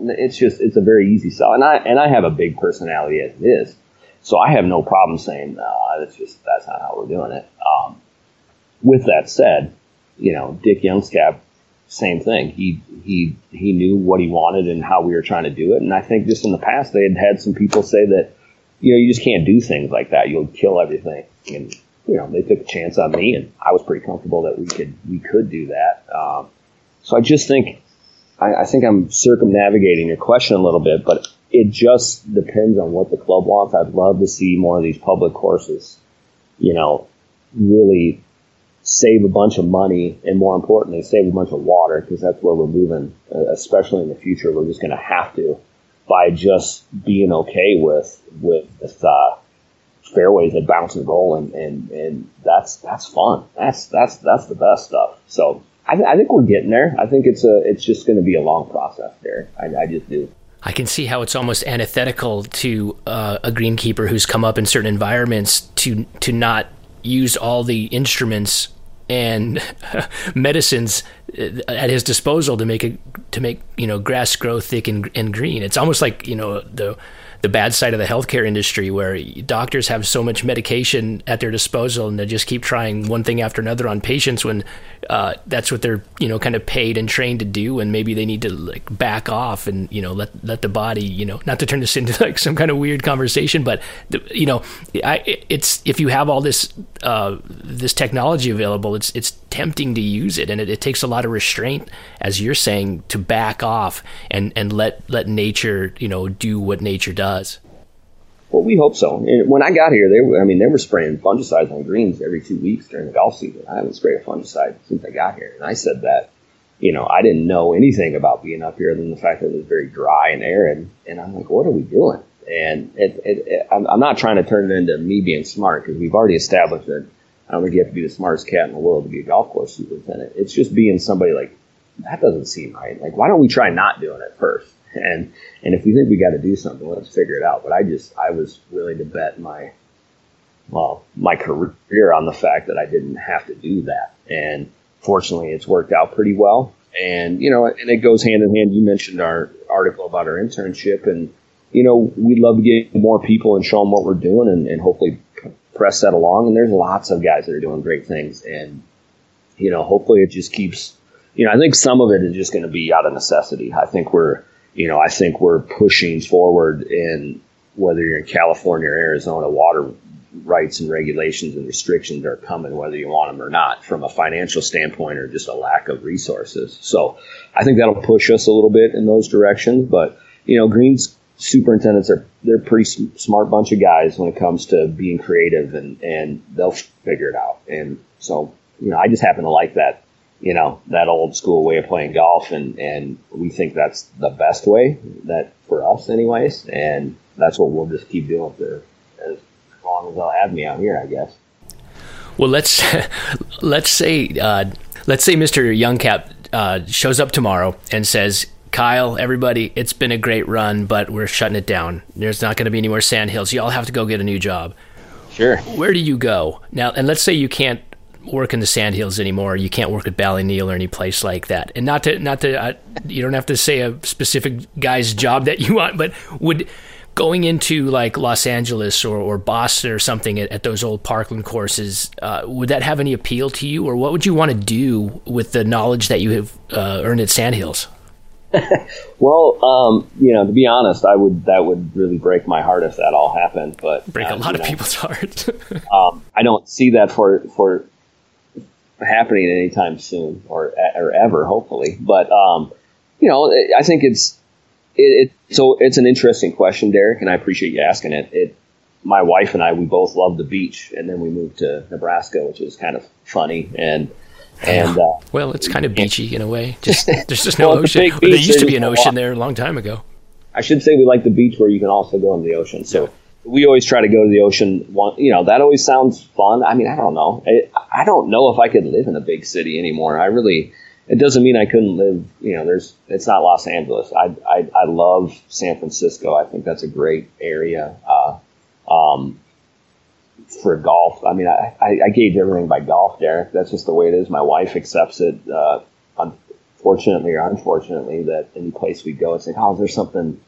It's just it's a very easy sell, and I and I have a big personality as it is, so I have no problem saying no. That's just that's not how we're doing it. Um, with that said, you know, Dick Youngscap, same thing. He he he knew what he wanted and how we were trying to do it. And I think just in the past they had had some people say that, you know, you just can't do things like that. You'll kill everything. And you know, they took a chance on me, and I was pretty comfortable that we could we could do that. Um, so I just think I, I think I'm circumnavigating your question a little bit, but it just depends on what the club wants. I'd love to see more of these public courses, you know, really save a bunch of money and more importantly, save a bunch of water because that's where we're moving, uh, especially in the future. We're just going to have to by just being okay with, with, uh, fairways that bounce and roll and, and, and that's, that's fun. That's, that's, that's the best stuff. So I, I think we're getting there. I think it's a, it's just going to be a long process there. I, I just do. I can see how it's almost antithetical to uh, a greenkeeper who's come up in certain environments to to not use all the instruments and [laughs] medicines uh, at his disposal to make it to make you know grass grow thick and, and green. It's almost like you know the the bad side of the healthcare industry where doctors have so much medication at their disposal and they just keep trying one thing after another on patients when uh, that's what they're you know kind of paid and trained to do and maybe they need to like back off and you know let let the body you know not to turn this [laughs] into like some kind of weird conversation but the, you know I, it's if you have all this uh, this technology available it's it's tempting to use it and it, it takes a lot of restraint as you're saying to back off and and let let nature you know do what nature does does. Well, we hope so. And when I got here, they were, I mean, they were spraying fungicides on greens every two weeks during the golf season. I haven't sprayed a fungicide since I got here. And I said that, you know, I didn't know anything about being up here than the fact that it was very dry and arid. And I'm like, what are we doing? And it, it, it, I'm, I'm not trying to turn it into me being smart because we've already established that I don't think you have to be the smartest cat in the world to be a golf course superintendent. It's just being somebody like, that doesn't seem right. Like, why don't we try not doing it first? And and if we think we got to do something, let's figure it out. But I just I was willing to bet my well my career on the fact that I didn't have to do that, and fortunately, it's worked out pretty well. And you know, and it goes hand in hand. You mentioned our article about our internship, and you know, we'd love to get more people and show them what we're doing, and, and hopefully press that along. And there's lots of guys that are doing great things, and you know, hopefully it just keeps. You know, I think some of it is just going to be out of necessity. I think we're you know, I think we're pushing forward in whether you're in California or Arizona, water rights and regulations and restrictions are coming, whether you want them or not, from a financial standpoint or just a lack of resources. So I think that'll push us a little bit in those directions. But, you know, Greens superintendents are, they're pretty smart bunch of guys when it comes to being creative and, and they'll figure it out. And so, you know, I just happen to like that you know that old school way of playing golf, and and we think that's the best way that for us, anyways, and that's what we'll just keep doing for as long as they'll have me out here, I guess. Well, let's [laughs] let's say uh, let's say Mr. Youngscap uh, shows up tomorrow and says, Kyle, everybody, it's been a great run, but we're shutting it down. There's not going to be any more sand hills. You all have to go get a new job. Sure. Where do you go now? And let's say you can't work in the Sandhills anymore. You can't work at Ballyneal or any place like that. And not to not to uh, you don't have to say a specific guy's job that you want, but would going into like Los Angeles or, or Boston or something at, at those old Parkland courses, uh, would that have any appeal to you, or what would you want to do with the knowledge that you have uh, earned at Sandhills? [laughs] well, um, you know, to be honest, I would that would really break my heart if that all happened. But break a lot of know, people's [laughs] hearts. um, I don't see that for for happening anytime soon or or ever, hopefully. But um, you know, I think it's it, it, so it's an interesting question, Derek, and I appreciate you asking it. It my wife and I we both love the beach, and then we moved to Nebraska, which is kind of funny and. And uh, well, it's kind of beachy in a way. Just [laughs] there's just no well, ocean. There used to be an ocean there a long time ago. I should say we like the beach where you can also go in the ocean. So we always try to go to the ocean. One, you know, that always sounds fun. I mean, I don't know. I, I don't know if I could live in a big city anymore. I really. It doesn't mean I couldn't live. You know, there's. It's not Los Angeles. I I, I love San Francisco. I think that's a great area. Uh, um, for golf. I mean, I, I, I gauge everything by golf, Derek. That's just the way it is. My wife accepts it. Uh, unfortunately or unfortunately, that any place we go, it's like, oh, there's something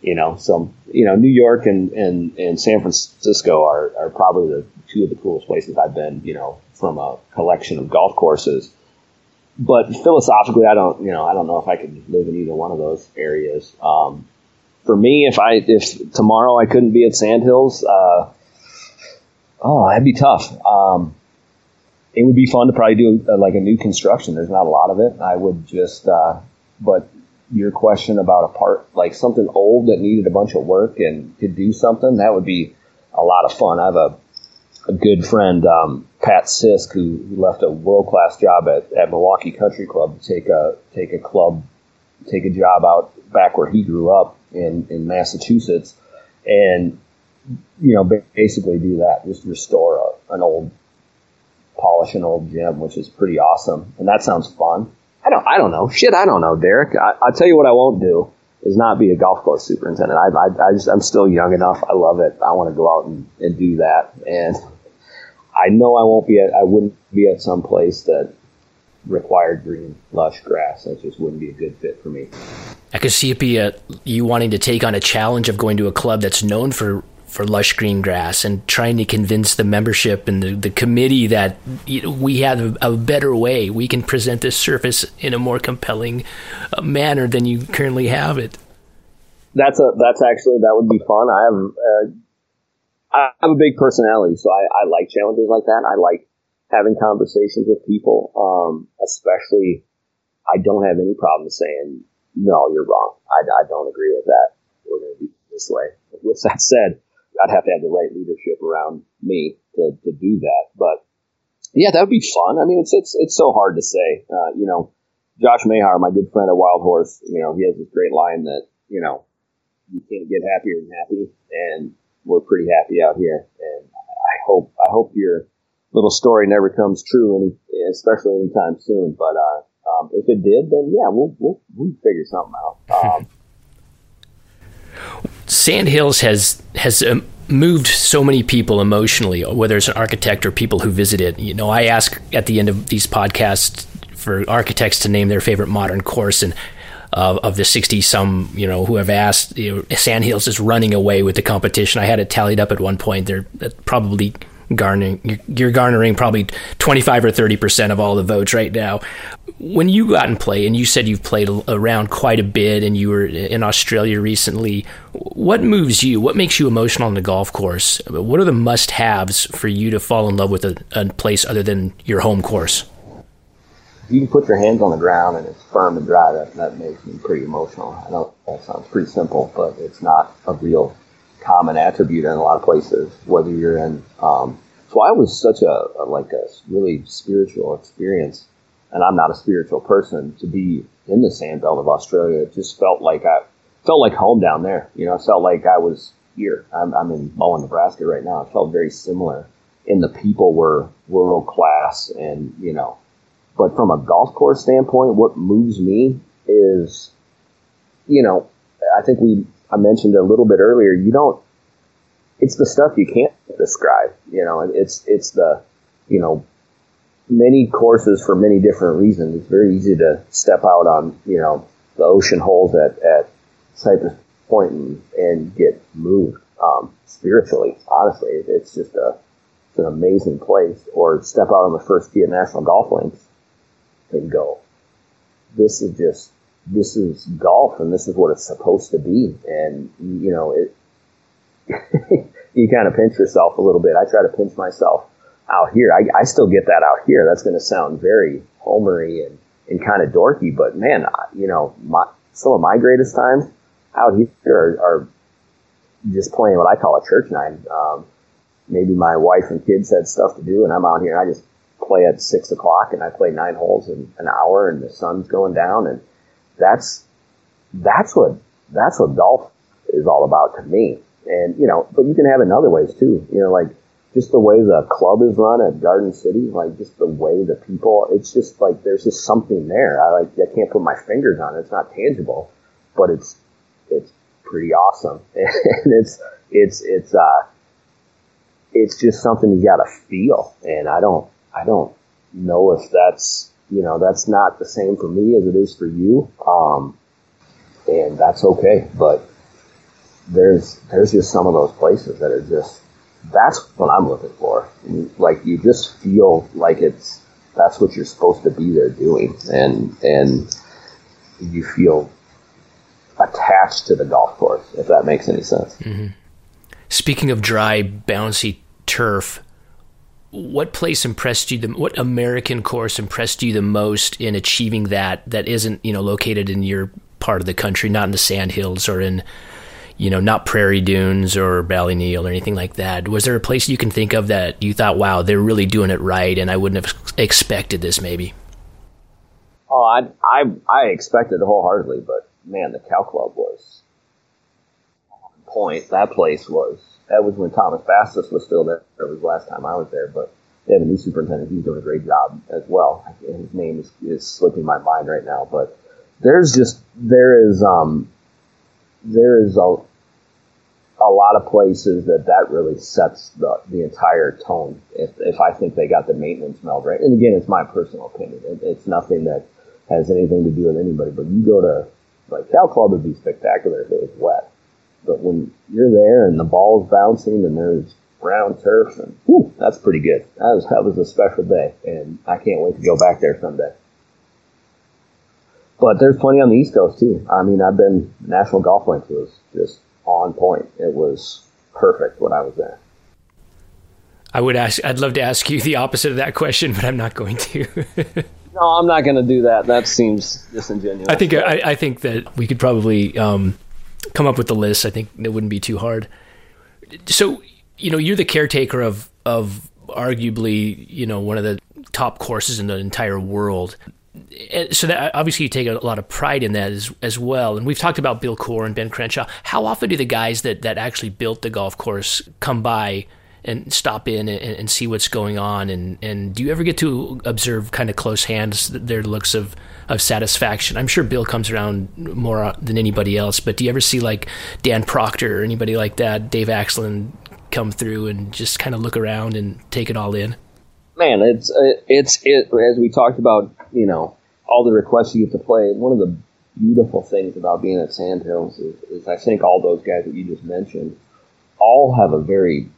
you know, so you know, New York and, and, and San Francisco are, are probably the two of the coolest places I've been, you know, from a collection of golf courses. but philosophically, I don't, you know, I don't know if I could live in either one of those areas. Um, for me, if I if tomorrow I couldn't be at Sandhills, uh, oh, that'd be tough. Um, it would be fun to probably do uh, like a new construction. There's not a lot of it. I would just, uh, but your question about a part like something old that needed a bunch of work and could do something that would be a lot of fun. I have a a good friend, um, Pat Sisk, who, left a world class job at, at Milwaukee Country Club to take a take a club, take a job out back where he grew up in in Massachusetts, and you know basically do that, just restore a, an old polish an old gym, which is pretty awesome. And that sounds fun. I don't, I don't know. Shit, I don't know, Derek. I, I'll tell you what I won't do is not be a golf course superintendent. I, I, I just, I'm still young enough. I love it. I want to go out and, and do that. And I know I won't be at, I wouldn't be at some place that required green, lush grass. That just wouldn't be a good fit for me. I could see it be a, you wanting to take on a challenge of going to a club that's known for for lush green grass and trying to convince the membership and the, the committee that you know, we have a, better way. We can present this surface in a more compelling uh, manner than you currently have it. That's a that's actually that would be fun. I have uh, I have a big personality, so I, I like challenges like that. I like having conversations with people, um, especially. I don't have any problem saying no, you're wrong. I, I don't agree with that. We're going to do this way. With that said, I'd have to have the right leadership around me to, to do that. But yeah, that would be fun. I mean, it's it's it's so hard to say. Uh, you know, Josh Mahar, my good friend at Wild Horse, you know, he has this great line that you know you can't get happier than happy, and we're pretty happy out here. And I hope I hope your little story never comes true, any especially anytime soon. But uh, um, if it did, then yeah, we'll we'll, we'll figure something out. Um, Sandhills has has um, moved so many people emotionally, whether it's an architect or people who visit it. You know, I ask at the end of these podcasts for architects to name their favorite modern course, and uh, of the 60 some, you know, who have asked, you know, Sandhills is running away with the competition. I had it tallied up at one point. They're probably garnering you're garnering probably 25 or 30 percent of all the votes right now. When you got and play and you said you've played around quite a bit and you were in australia recently what moves you? What makes you emotional on the golf course? What are the must-haves for you to fall in love with a, a place other than your home course? You can put your hands on the ground and it's firm and dry. That, that makes me pretty emotional. I know that sounds pretty simple but it's not a real common attribute in a lot of places, whether you're in. Um, so I was such a, a, like a really spiritual experience, and I'm not a spiritual person. To be in the sandbelt of Australia, it just felt like I felt like home down there. You know, I felt like I was here. I'm, I'm in Mullen, Nebraska right now. It felt very similar, and the people were world class, and you know. But from a golf course standpoint, what moves me is, you know, I think we I mentioned a little bit earlier, you don't. It's the stuff you can't describe. You know, it's it's the, you know, many courses for many different reasons. It's very easy to step out on you know the ocean holes at at Cypress Point and, and get moved um, spiritually. Honestly, it's just a it's an amazing place. Or step out on the first tee at National Golf Links and go. This is just this is golf and this is what it's supposed to be. And, you know, it, [laughs] you kind of pinch yourself a little bit. I try to pinch myself out here. I, I still get that out here. That's going to sound very homery and, and kind of dorky, but man, you know, my, some of my greatest times out here are, are just playing what I call a church nine. Um, maybe my wife and kids had stuff to do and I'm out here and I just play at six o'clock and I play nine holes in an hour and the sun's going down and that's that's what that's what golf is all about to me. And you know, but you can have it in other ways too. You know, like just the way the club is run at Garden City, like just the way the people. It's just like there's just something there. I like I can't put my fingers on it. It's not tangible, but it's it's pretty awesome, [laughs] and it's it's it's uh it's just something you got to feel. And I don't I don't know if that's you know, that's not the same for me as it is for you. Um, and that's okay. But there's, there's just some of those places that are just, that's what I'm looking for. Like you just feel like it's that's what you're supposed to be there doing, and and you feel attached to the golf course, if that makes any sense. Mm-hmm. Speaking of dry, bouncy turf, what place impressed you the what American course impressed you the most in achieving that that isn't you know located in your part of the country, not in the Sandhills or in you know not Prairie Dunes or Ballyneal or anything like that. Was there a place you can think of that you thought, wow, they're really doing it right, and I wouldn't have expected this maybe? Oh, I I I expected wholeheartedly, but man, the Cal Club was point. That place was that was when Thomas Bastis was still there. It was the last time I was there, but they have a new superintendent. He's doing a great job as well. His name is, is slipping my mind right now, but there's just there is um there is a a lot of places that that really sets the the entire tone. If if I think they got the maintenance meld right, and again, it's my personal opinion. It, it's nothing that has anything to do with anybody. But you go to like Cal Club would be spectacular if it was wet. But when you're there and the ball's bouncing and there's brown turf and whew, that's pretty good. That was that was a special day, and I can't wait to go back there someday. But there's plenty on the East Coast too. I mean, I've been National Golf Links was just on point. It was perfect when I was there. I would ask. I'd love to ask you the opposite of that question, but I'm not going to. [laughs] no, I'm not going to do that. That seems disingenuous. I think I, I think that we could probably um, come up with the list. I think it wouldn't be too hard. So, you know, you're the caretaker of of arguably, you know, one of the top courses in the entire world. So that obviously you take a lot of pride in that as as well. And we've talked about Bill Coore and Ben Crenshaw. How often do the guys that that actually built the golf course come by and stop in and, and see what's going on? And and do you ever get to observe kind of close hands their looks of of satisfaction. I'm sure Bill comes around more uh, than anybody else, but do you ever see like Dan Proctor or anybody like that, Dave Axland, come through and just kind of look around and take it all in? Man, it's uh, it's it as we talked about, you know, all the requests you get to play. One of the beautiful things about being at Sandhills is, is I think all those guys that you just mentioned all have a very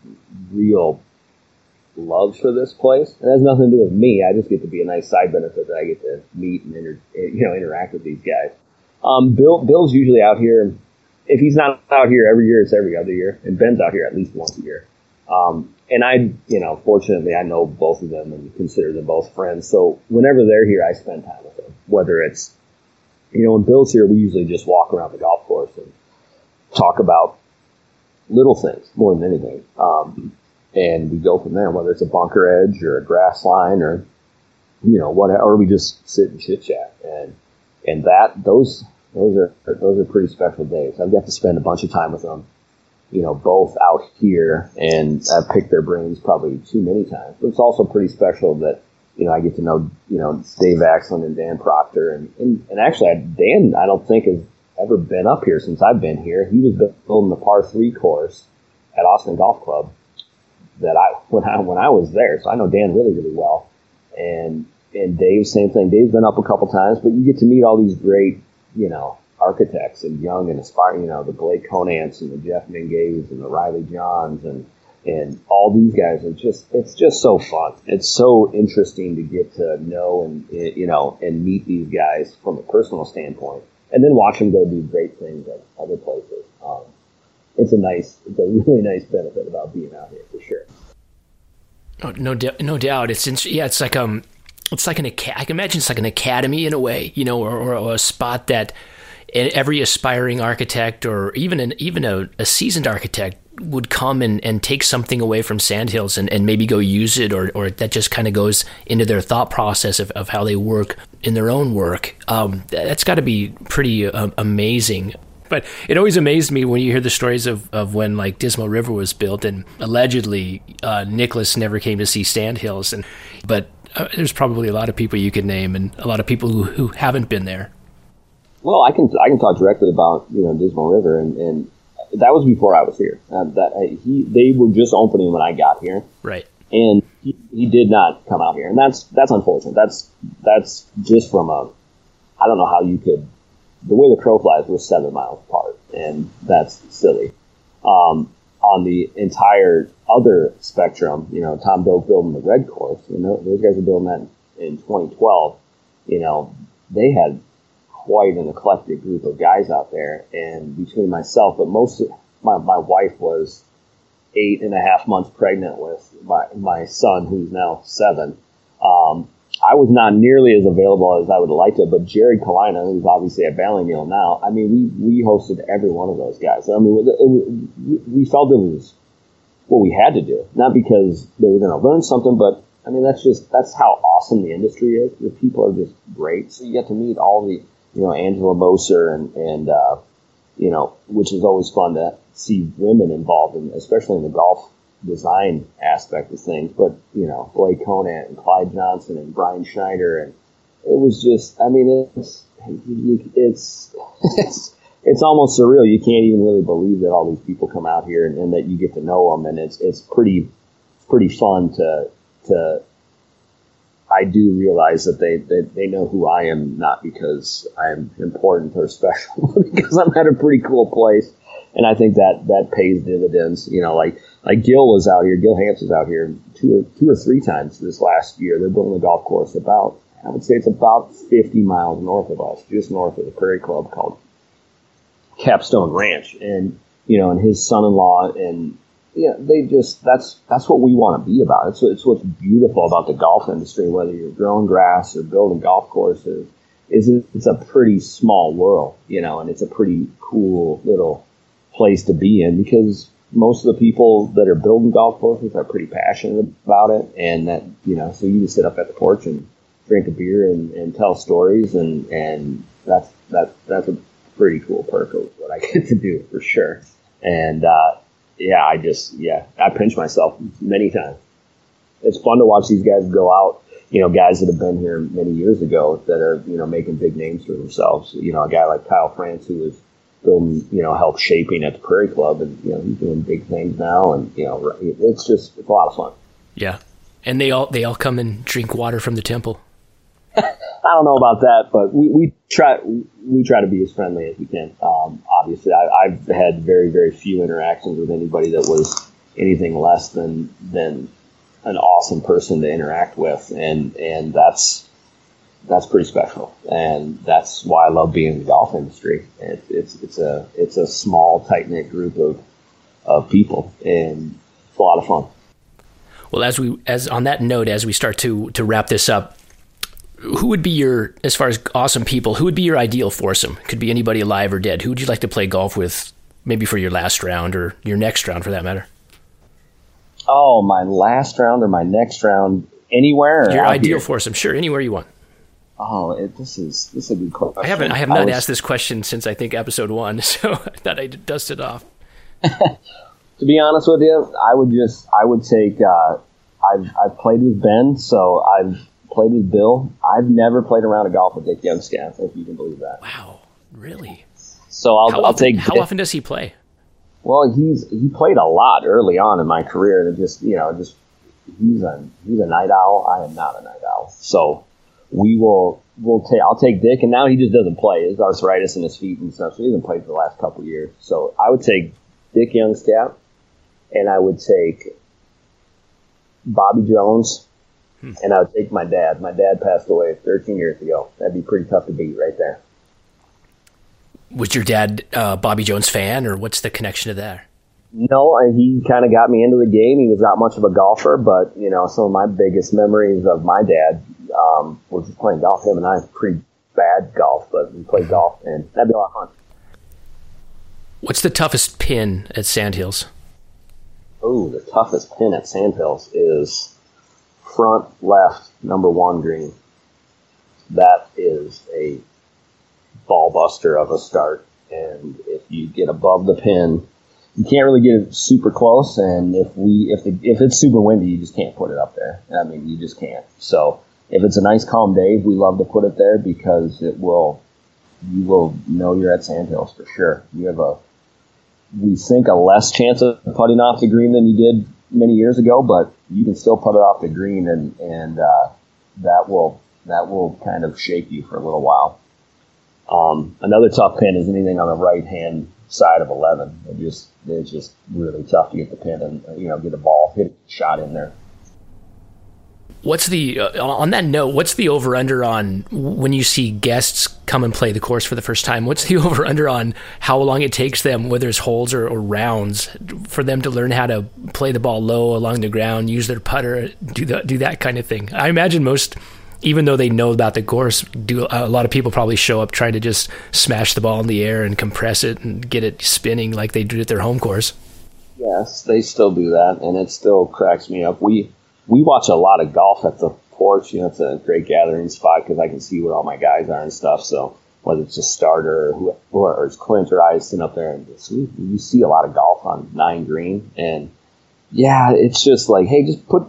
real love for this place. It has nothing to do with me. I just get to be a nice side benefit that I get to meet and inter, you know interact with these guys. Um, Bill Bill's usually out here. If he's not out here every year, it's every other year, and Ben's out here at least once a year. Um, and I, you know, fortunately, I know both of them and consider them both friends. So whenever they're here, I spend time with them. Whether it's, you know, when Bill's here, we usually just walk around the golf course and talk about little things more than anything. Um, and we go from there, whether it's a bunker edge or a grass line or, you know, whatever, or we just sit and chit chat. And, and that, those, those are, those are pretty special days. I've got to spend a bunch of time with them, you know, both out here and I've picked their brains probably too many times, but it's also pretty special that, you know, I get to know, you know, Dave Axland and Dan Proctor and, and, and actually Dan, I don't think has ever been up here since I've been here. He was building the par three course at Austin Golf Club that I [laughs] when I when I was there. So I know Dan really really well, and and Dave same thing. Dave's been up a couple times, but you get to meet all these great you know architects and young and aspiring. You know the Blake Conants and the Jeff Mingays and the Riley Johns and and all these guys are just it's just so fun. It's so interesting to get to know and you know and meet these guys from a personal standpoint, and then watch them go do great things at other places. Um, it's a nice, it's a really nice benefit about being out here for sure. Oh, no, no doubt. It's yeah, it's like um, it's like an I can imagine it's like an academy in a way, you know, or, or a spot that every aspiring architect or even an even a, a seasoned architect would come and, and take something away from Sandhills and, and maybe go use it or, or that just kind of goes into their thought process of, of how they work in their own work. Um, that's got to be pretty uh, amazing. But it always amazed me when you hear the stories of, of when like Dismal River was built and allegedly uh, Nicklaus never came to see Sandhills. And but uh, there's probably a lot of people you could name and a lot of people who, who haven't been there. Well, I can I can talk directly about you know Dismal River and, and that was before I was here. Uh, that uh, he they were just opening when I got here, right? And he, he did not come out here, and that's that's unfortunate. That's that's just from a I don't know how you could the way the crow flies, we're seven miles apart, and that's silly. Um, on the entire other spectrum, you know, Tom Doak building the red course, you know, those guys are building that in 2012, you know, they had quite an eclectic group of guys out there. And between myself, but most of my, my wife was eight and a half months pregnant with my, my son, who's now seven. Um, I was not nearly as available as I would like to, but Jared Kalina, who's obviously at Ballyneal now, I mean, we, we hosted every one of those guys. I mean, it, it, we felt it was what we had to do, not because they were going to learn something, but I mean, that's just, that's how awesome the industry is. The people are just great. So you get to meet all the, you know, Angela Moser and, and, uh, you know, which is always fun to see women involved in, especially in the golf design aspect of things. But you know, Blake Conant and Clyde Johnson and Brian Schneider, and it was just, I mean, it's it's it's it's almost surreal. You can't even really believe that all these people come out here and, and that you get to know them, and it's it's pretty pretty fun to to I do realize that they, they, they know who I am, not because I'm important or special, [laughs] because I'm at a pretty cool place. And I think that, that pays dividends. You know, like, like Gil was out here, Gil Hanse was out here two or, two or three times this last year. They're building a golf course about, I would say it's about 50 miles north of us, just north of the Prairie Club called Capstone Ranch. And, you know, and his son-in-law and yeah, they just that's that's what we want to be about. It's it's what's beautiful about the golf industry. Whether you're growing grass or building golf courses, is it's a pretty small world, you know, and it's a pretty cool little place to be in because most of the people that are building golf courses are pretty passionate about it, and that you know, so you just sit up at the porch and drink a beer and, and tell stories, and and that's that's that's a pretty cool perk of what I get to do for sure. And uh, yeah, I just yeah, I pinch myself many times. It's fun to watch these guys go out. You know, guys that have been here many years ago that are you know making big names for themselves. You know, a guy like Kyle Franz who was building, you know, help shaping at the Prairie Club, and you know he's doing big things now, and you know it's just it's a lot of fun. Yeah, and they all they all come and drink water from the temple. [laughs] I don't know about that, but we, we try we try to be as friendly as we can. Um, obviously, I, have had very very few interactions with anybody that was anything less than than an awesome person to interact with, and and that's that's pretty special, and that's why I love being in the golf industry. It's it's it's a it's a small tight knit group of of people, and it's a lot of fun. Well, as we as on that note, as we start to to wrap this up, who would be your, as far as awesome people, who would be your ideal foursome? Could be anybody alive or dead. Who would you like to play golf with, maybe for your last round or your next round for that matter? Oh, my last round or my next round, anywhere. Your ideal here? foursome, sure, anywhere you want. Oh, it, this is this is a good question. I haven't I have not I was, asked this question since I think episode one, [laughs] so I thought I'd dust it off. [laughs] to be honest with you, I would just I would take. Uh, I've I've played with Ben, so I've played with Bill. I've never played around a golf with Dick Youngscap, if you can believe that. Wow, really? So I'll, how I'll often, take. How Dick. often does he play? Well, he's he played a lot early on in my career, and it just you know just he's a he's a night owl. I am not a night owl, so we will we'll take I'll take Dick, and now he just doesn't play. His arthritis in his feet and stuff, so he hasn't played for the last couple years. So I would take Dick Youngscap, and I would take Bobby Jones Hmm. And I would take my dad. My dad passed away 13 years ago. That'd be pretty tough to beat right there. Was your dad uh, Bobby Jones fan, or what's the connection to that? No, he kind of got me into the game. He was not much of a golfer, but you know, some of my biggest memories of my dad um, just playing golf. Him and I pretty bad golf, but we played mm-hmm. golf, and that'd be a lot of fun. What's the toughest pin at Sandhills? Oh, the toughest pin at Sandhills is front left number one green. That is a ball buster of a start. And if you get above the pin, you can't really get it super close. And if we if the, if it's super windy, you just can't put it up there. I mean, you just can't. So if it's a nice calm day, we love to put it there because it will you will know you're at Sandhills for sure. You have a we think a less chance of putting off the green than you did many years ago, but you can still put it off the green, and and uh, that will that will kind of shake you for a little while. Um, another tough pin is anything on the right hand side of eleven. It just it's just really tough to get the pin and you know get a ball hit shot in there. What's the uh, on that note? What's the over under on when you see guests come and play the course for the first time? What's the [laughs] over under on how long it takes them, whether it's holes or, or, rounds, for them to learn how to play the ball low along the ground, use their putter, do that do that kind of thing? I imagine most, even though they know about the course, do a lot of people probably show up trying to just smash the ball in the air and compress it and get it spinning like they do at their home course. Yes, they still do that, and it still cracks me up. We we watch a lot of golf at the porch. You know, it's a great gathering spot because I can see where all my guys are and stuff. So whether it's a starter or, or, it's Clint or I sitting up there, and just, you see a lot of golf on nine green, and yeah, it's just like, hey, just put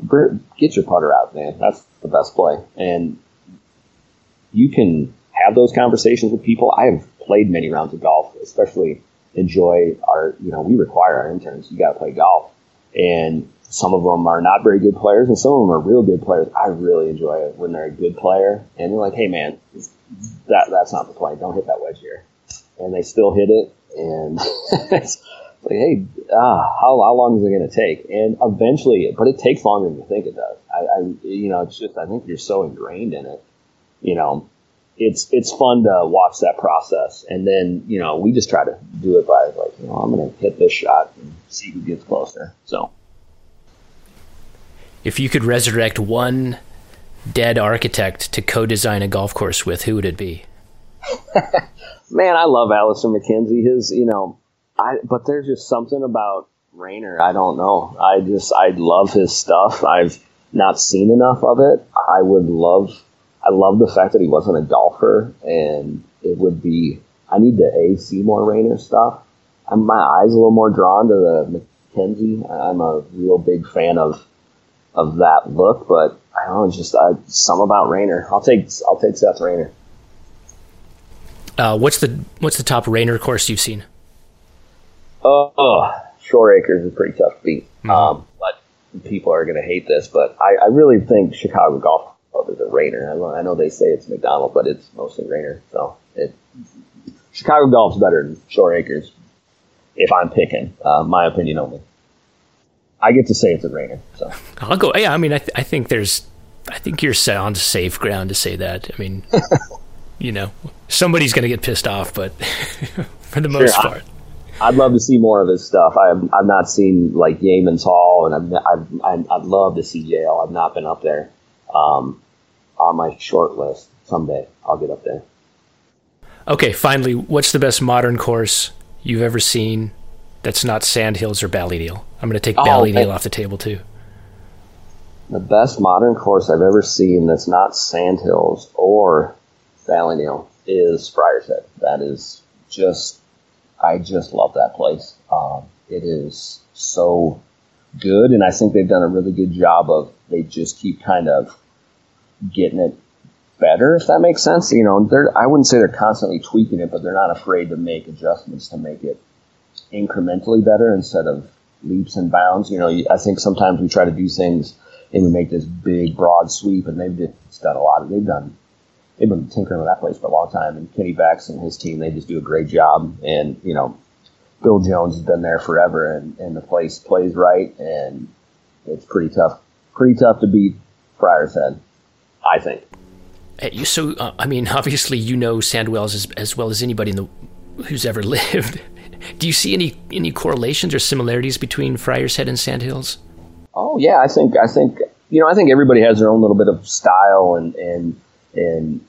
get your putter out, man. That's the best play, and you can have those conversations with people. I have played many rounds of golf, especially enjoy our, you know, we require our interns. You got to play golf, and some of them are not very good players, and some of them are real good players. I really enjoy it when they're a good player, and they're like, "Hey, man, that that's not the play. Don't hit that wedge here," and they still hit it, and [laughs] it's like, "Hey, ah, how how long is it going to take?" And eventually, but it takes longer than you think it does. I, I, you know, it's just I think you're so ingrained in it. You know, it's it's fun to watch that process, and then you know we just try to do it by like, you know, I'm going to hit this shot and see who gets closer. So if you could resurrect one dead architect to co-design a golf course with, who would it be? [laughs] Man, I love Alister MacKenzie. His, you know, I but there's just something about Raynor. I don't know. I just I love his stuff. I've not seen enough of it. I would love. I love the fact that he wasn't a golfer, and it would be. I need to a see more Raynor stuff. I'm, my eyes a little more drawn to the MacKenzie. I'm a real big fan of of that look. But I don't know, just uh, some about Raynor. I'll take I'll take Seth Raynor. Uh, what's the what's the top Raynor course you've seen? Oh, oh Shore Acres is a pretty tough beat. Mm-hmm. Um, but people are going to hate this, but I, I, really think Chicago Golf Club is a Raynor. I, I know they say it's Macdonald, but it's mostly Raynor. So it, Chicago Golf's better than Shore Acres, if I'm picking. Uh, my opinion only. I get to say it's a Raynor. So I'll go. Yeah, I mean, I, th- I think there's, I think you're set on safe ground to say that. I mean, [laughs] you know, somebody's going to get pissed off, but [laughs] for the most part. I, would love to see more of his stuff. I've, I've not seen like Yeamans Hall, and I've, I've, I'd love to see JL. I've not been up there um, on my short list. Someday I'll get up there. Okay, finally, what's the best modern course you've ever seen that's not Sandhills or Ballyneal. I'm going to take oh, Ballyneal off the table too. The best modern course I've ever seen that's not Sandhills or Ballyneal is Friars Head. That is just, I just love that place. Um, it is so good, and I think they've done a really good job of. They just keep kind of getting it better, if that makes sense. You know, they're I wouldn't say they're constantly tweaking it, but they're not afraid to make adjustments to make it incrementally better instead of leaps and bounds. You know, I think sometimes we try to do things and we make this big broad sweep, and they've just done a lot. Of, they've done they've been tinkering with that place for a long time. And Kenny Becks and his team, they just do a great job. And you know, Bill Jones has been there forever, and, and the place plays right, and it's pretty tough, pretty tough to beat Friars Head, I think. So, uh, I mean, [laughs] obviously, you know Sandhills as, as well as anybody in the who's ever [laughs] lived. Do you see any any correlations or similarities between Friars Head and Sandhills? Oh yeah, I think I think you know I think everybody has their own little bit of style and and and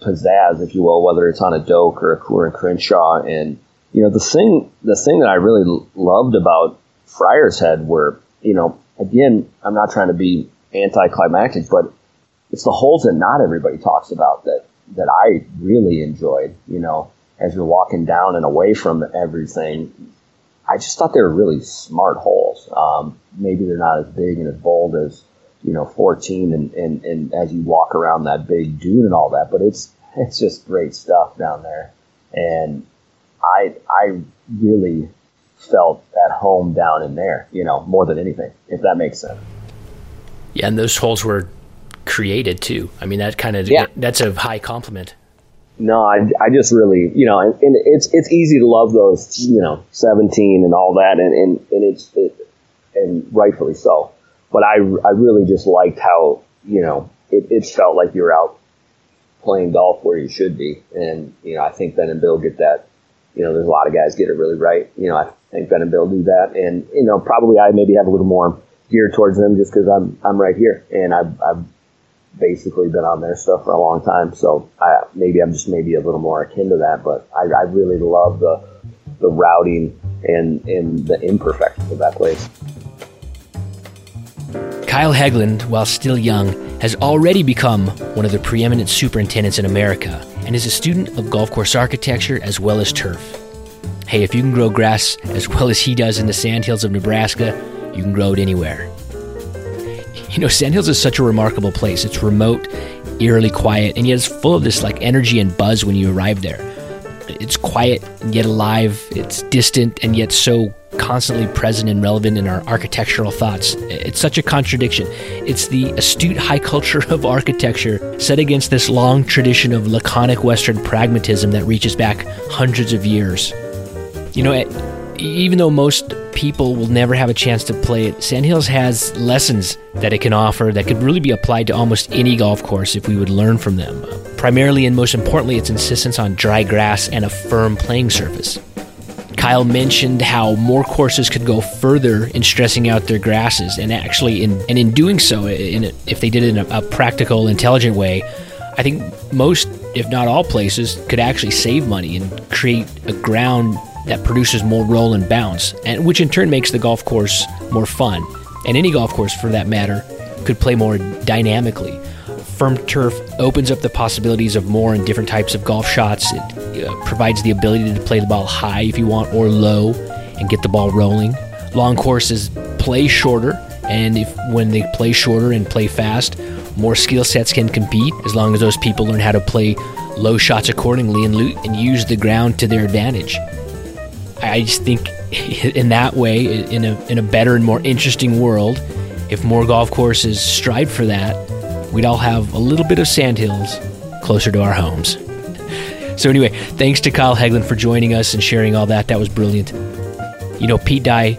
pizzazz, if you will, whether it's on a Doak or a Coore and Crenshaw. And you know the thing the thing that I really loved about Friars Head were you know again I'm not trying to be anticlimactic, but it's the holes that not everybody talks about that that I really enjoyed. You know, as you're walking down and away from everything. I just thought they were really smart holes. Um, maybe they're not as big and as bold as you know 14 and, and, and as you walk around that big dune and all that, but it's [laughs] it's just great stuff down there. And I I really felt at home down in there, you know, more than anything, if that makes sense. Yeah, and those holes were created too. I mean, that kind of yeah. that's a high compliment. No, I, I just really, you know, and, and, it's it's easy to love those, you know, 17 and all that, and, and, and it's, it, and rightfully so. but I, I really just liked how, you know, it, it felt like you were out playing golf where you should be. And, you know, I think Ben and Bill get that, you know, there's a lot of guys get it really right. You know, I think Ben and Bill do that. And, you know, probably I maybe have a little more geared towards them just because I'm, I'm right here and I've, I've basically been on their stuff for a long time. So I, maybe I'm just maybe a little more akin to that, but I, I really love the, the routing and, and the imperfections of that place. Kyle Hegland, while still young, has already become one of the preeminent superintendents in America and is a student of golf course architecture as well as turf. Hey, if you can grow grass as well as he does in the sandhills of Nebraska, you can grow it anywhere. You know, Sandhills is such a remarkable place. It's remote, eerily quiet, and yet it's full of this like energy and buzz when you arrive there. It's quiet and yet alive. It's distant and yet so constantly present and relevant in our architectural thoughts. It's such a contradiction. It's the astute high culture of architecture set against this long tradition of laconic Western pragmatism that reaches back hundreds of years. You know, even though most people will never have a chance to play it, Sandhills has lessons that it can offer that could really be applied to almost any golf course if we would learn from them. Primarily and most importantly, its insistence on dry grass and a firm playing surface. Kyle mentioned how more courses could go further in stressing out their grasses, and actually, in and in doing so, in if they did it in a, a practical, intelligent way, I think most, if not all places, could actually save money and create a ground that produces more roll and bounce, and which in turn makes the golf course more fun. And any golf course, for that matter, could play more dynamically. Firm turf opens up the possibilities of more and different types of golf shots. It uh, provides the ability to play the ball high if you want, or low, and get the ball rolling. Long courses play shorter, and if when they play shorter and play fast, more skill sets can compete as long as those people learn how to play low shots accordingly and, lo- and use the ground to their advantage. I just think [laughs] in that way, in a, in a better and more interesting world, if more golf courses strive for that, we'd all have a little bit of sandhills closer to our homes. [laughs] So, anyway, thanks to Kyle Hegland for joining us and sharing all that. That was brilliant. You know, Pete Dye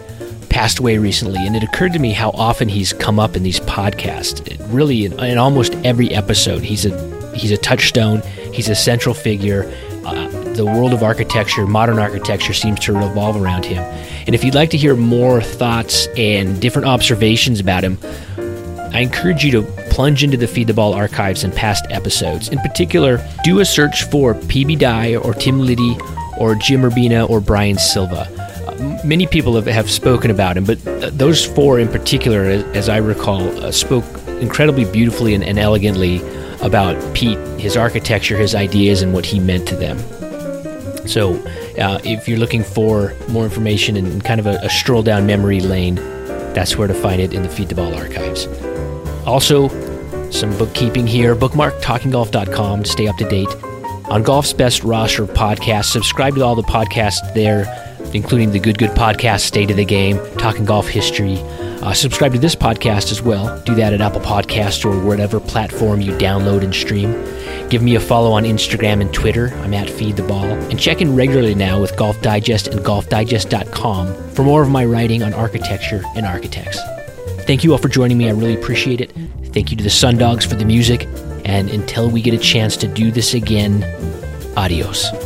passed away recently, and it occurred to me how often he's come up in these podcasts. Really, in, in almost every episode, he's a he's a touchstone. He's a central figure. Uh, the world of architecture, modern architecture, seems to revolve around him. And if you'd like to hear more thoughts and different observations about him, I encourage you to plunge into the Feed the Ball archives and past episodes. In particular, do a search for PB Dye or Tim Liddy or Jim Urbina or Brian Silva. Many people have, have spoken about him, but uh, those four in particular, as, as I recall, uh, spoke incredibly beautifully and, and elegantly about Pete, his architecture, his ideas, and what he meant to them. So, uh, if you're looking for more information and kind of a, a, stroll down memory lane, that's where to find it in the Feed the Ball archives. Also, some bookkeeping here. Bookmark talkinggolf.com to stay up to date. On Golf's Best roster of podcasts, subscribe to all the podcasts there, including the Good Good Podcast, State of the Game, Talking Golf History, uh, subscribe to this podcast as well. Do that at Apple Podcasts or whatever platform you download and stream. Give me a follow on Instagram and Twitter. I'm at Feed the Ball. And check in regularly now with Golf Digest and golfdigest.com for more of my writing on architecture and architects. Thank you all for joining me. I really appreciate it. Thank you to the Sundogs for the music. And until we get a chance to do this again, adios.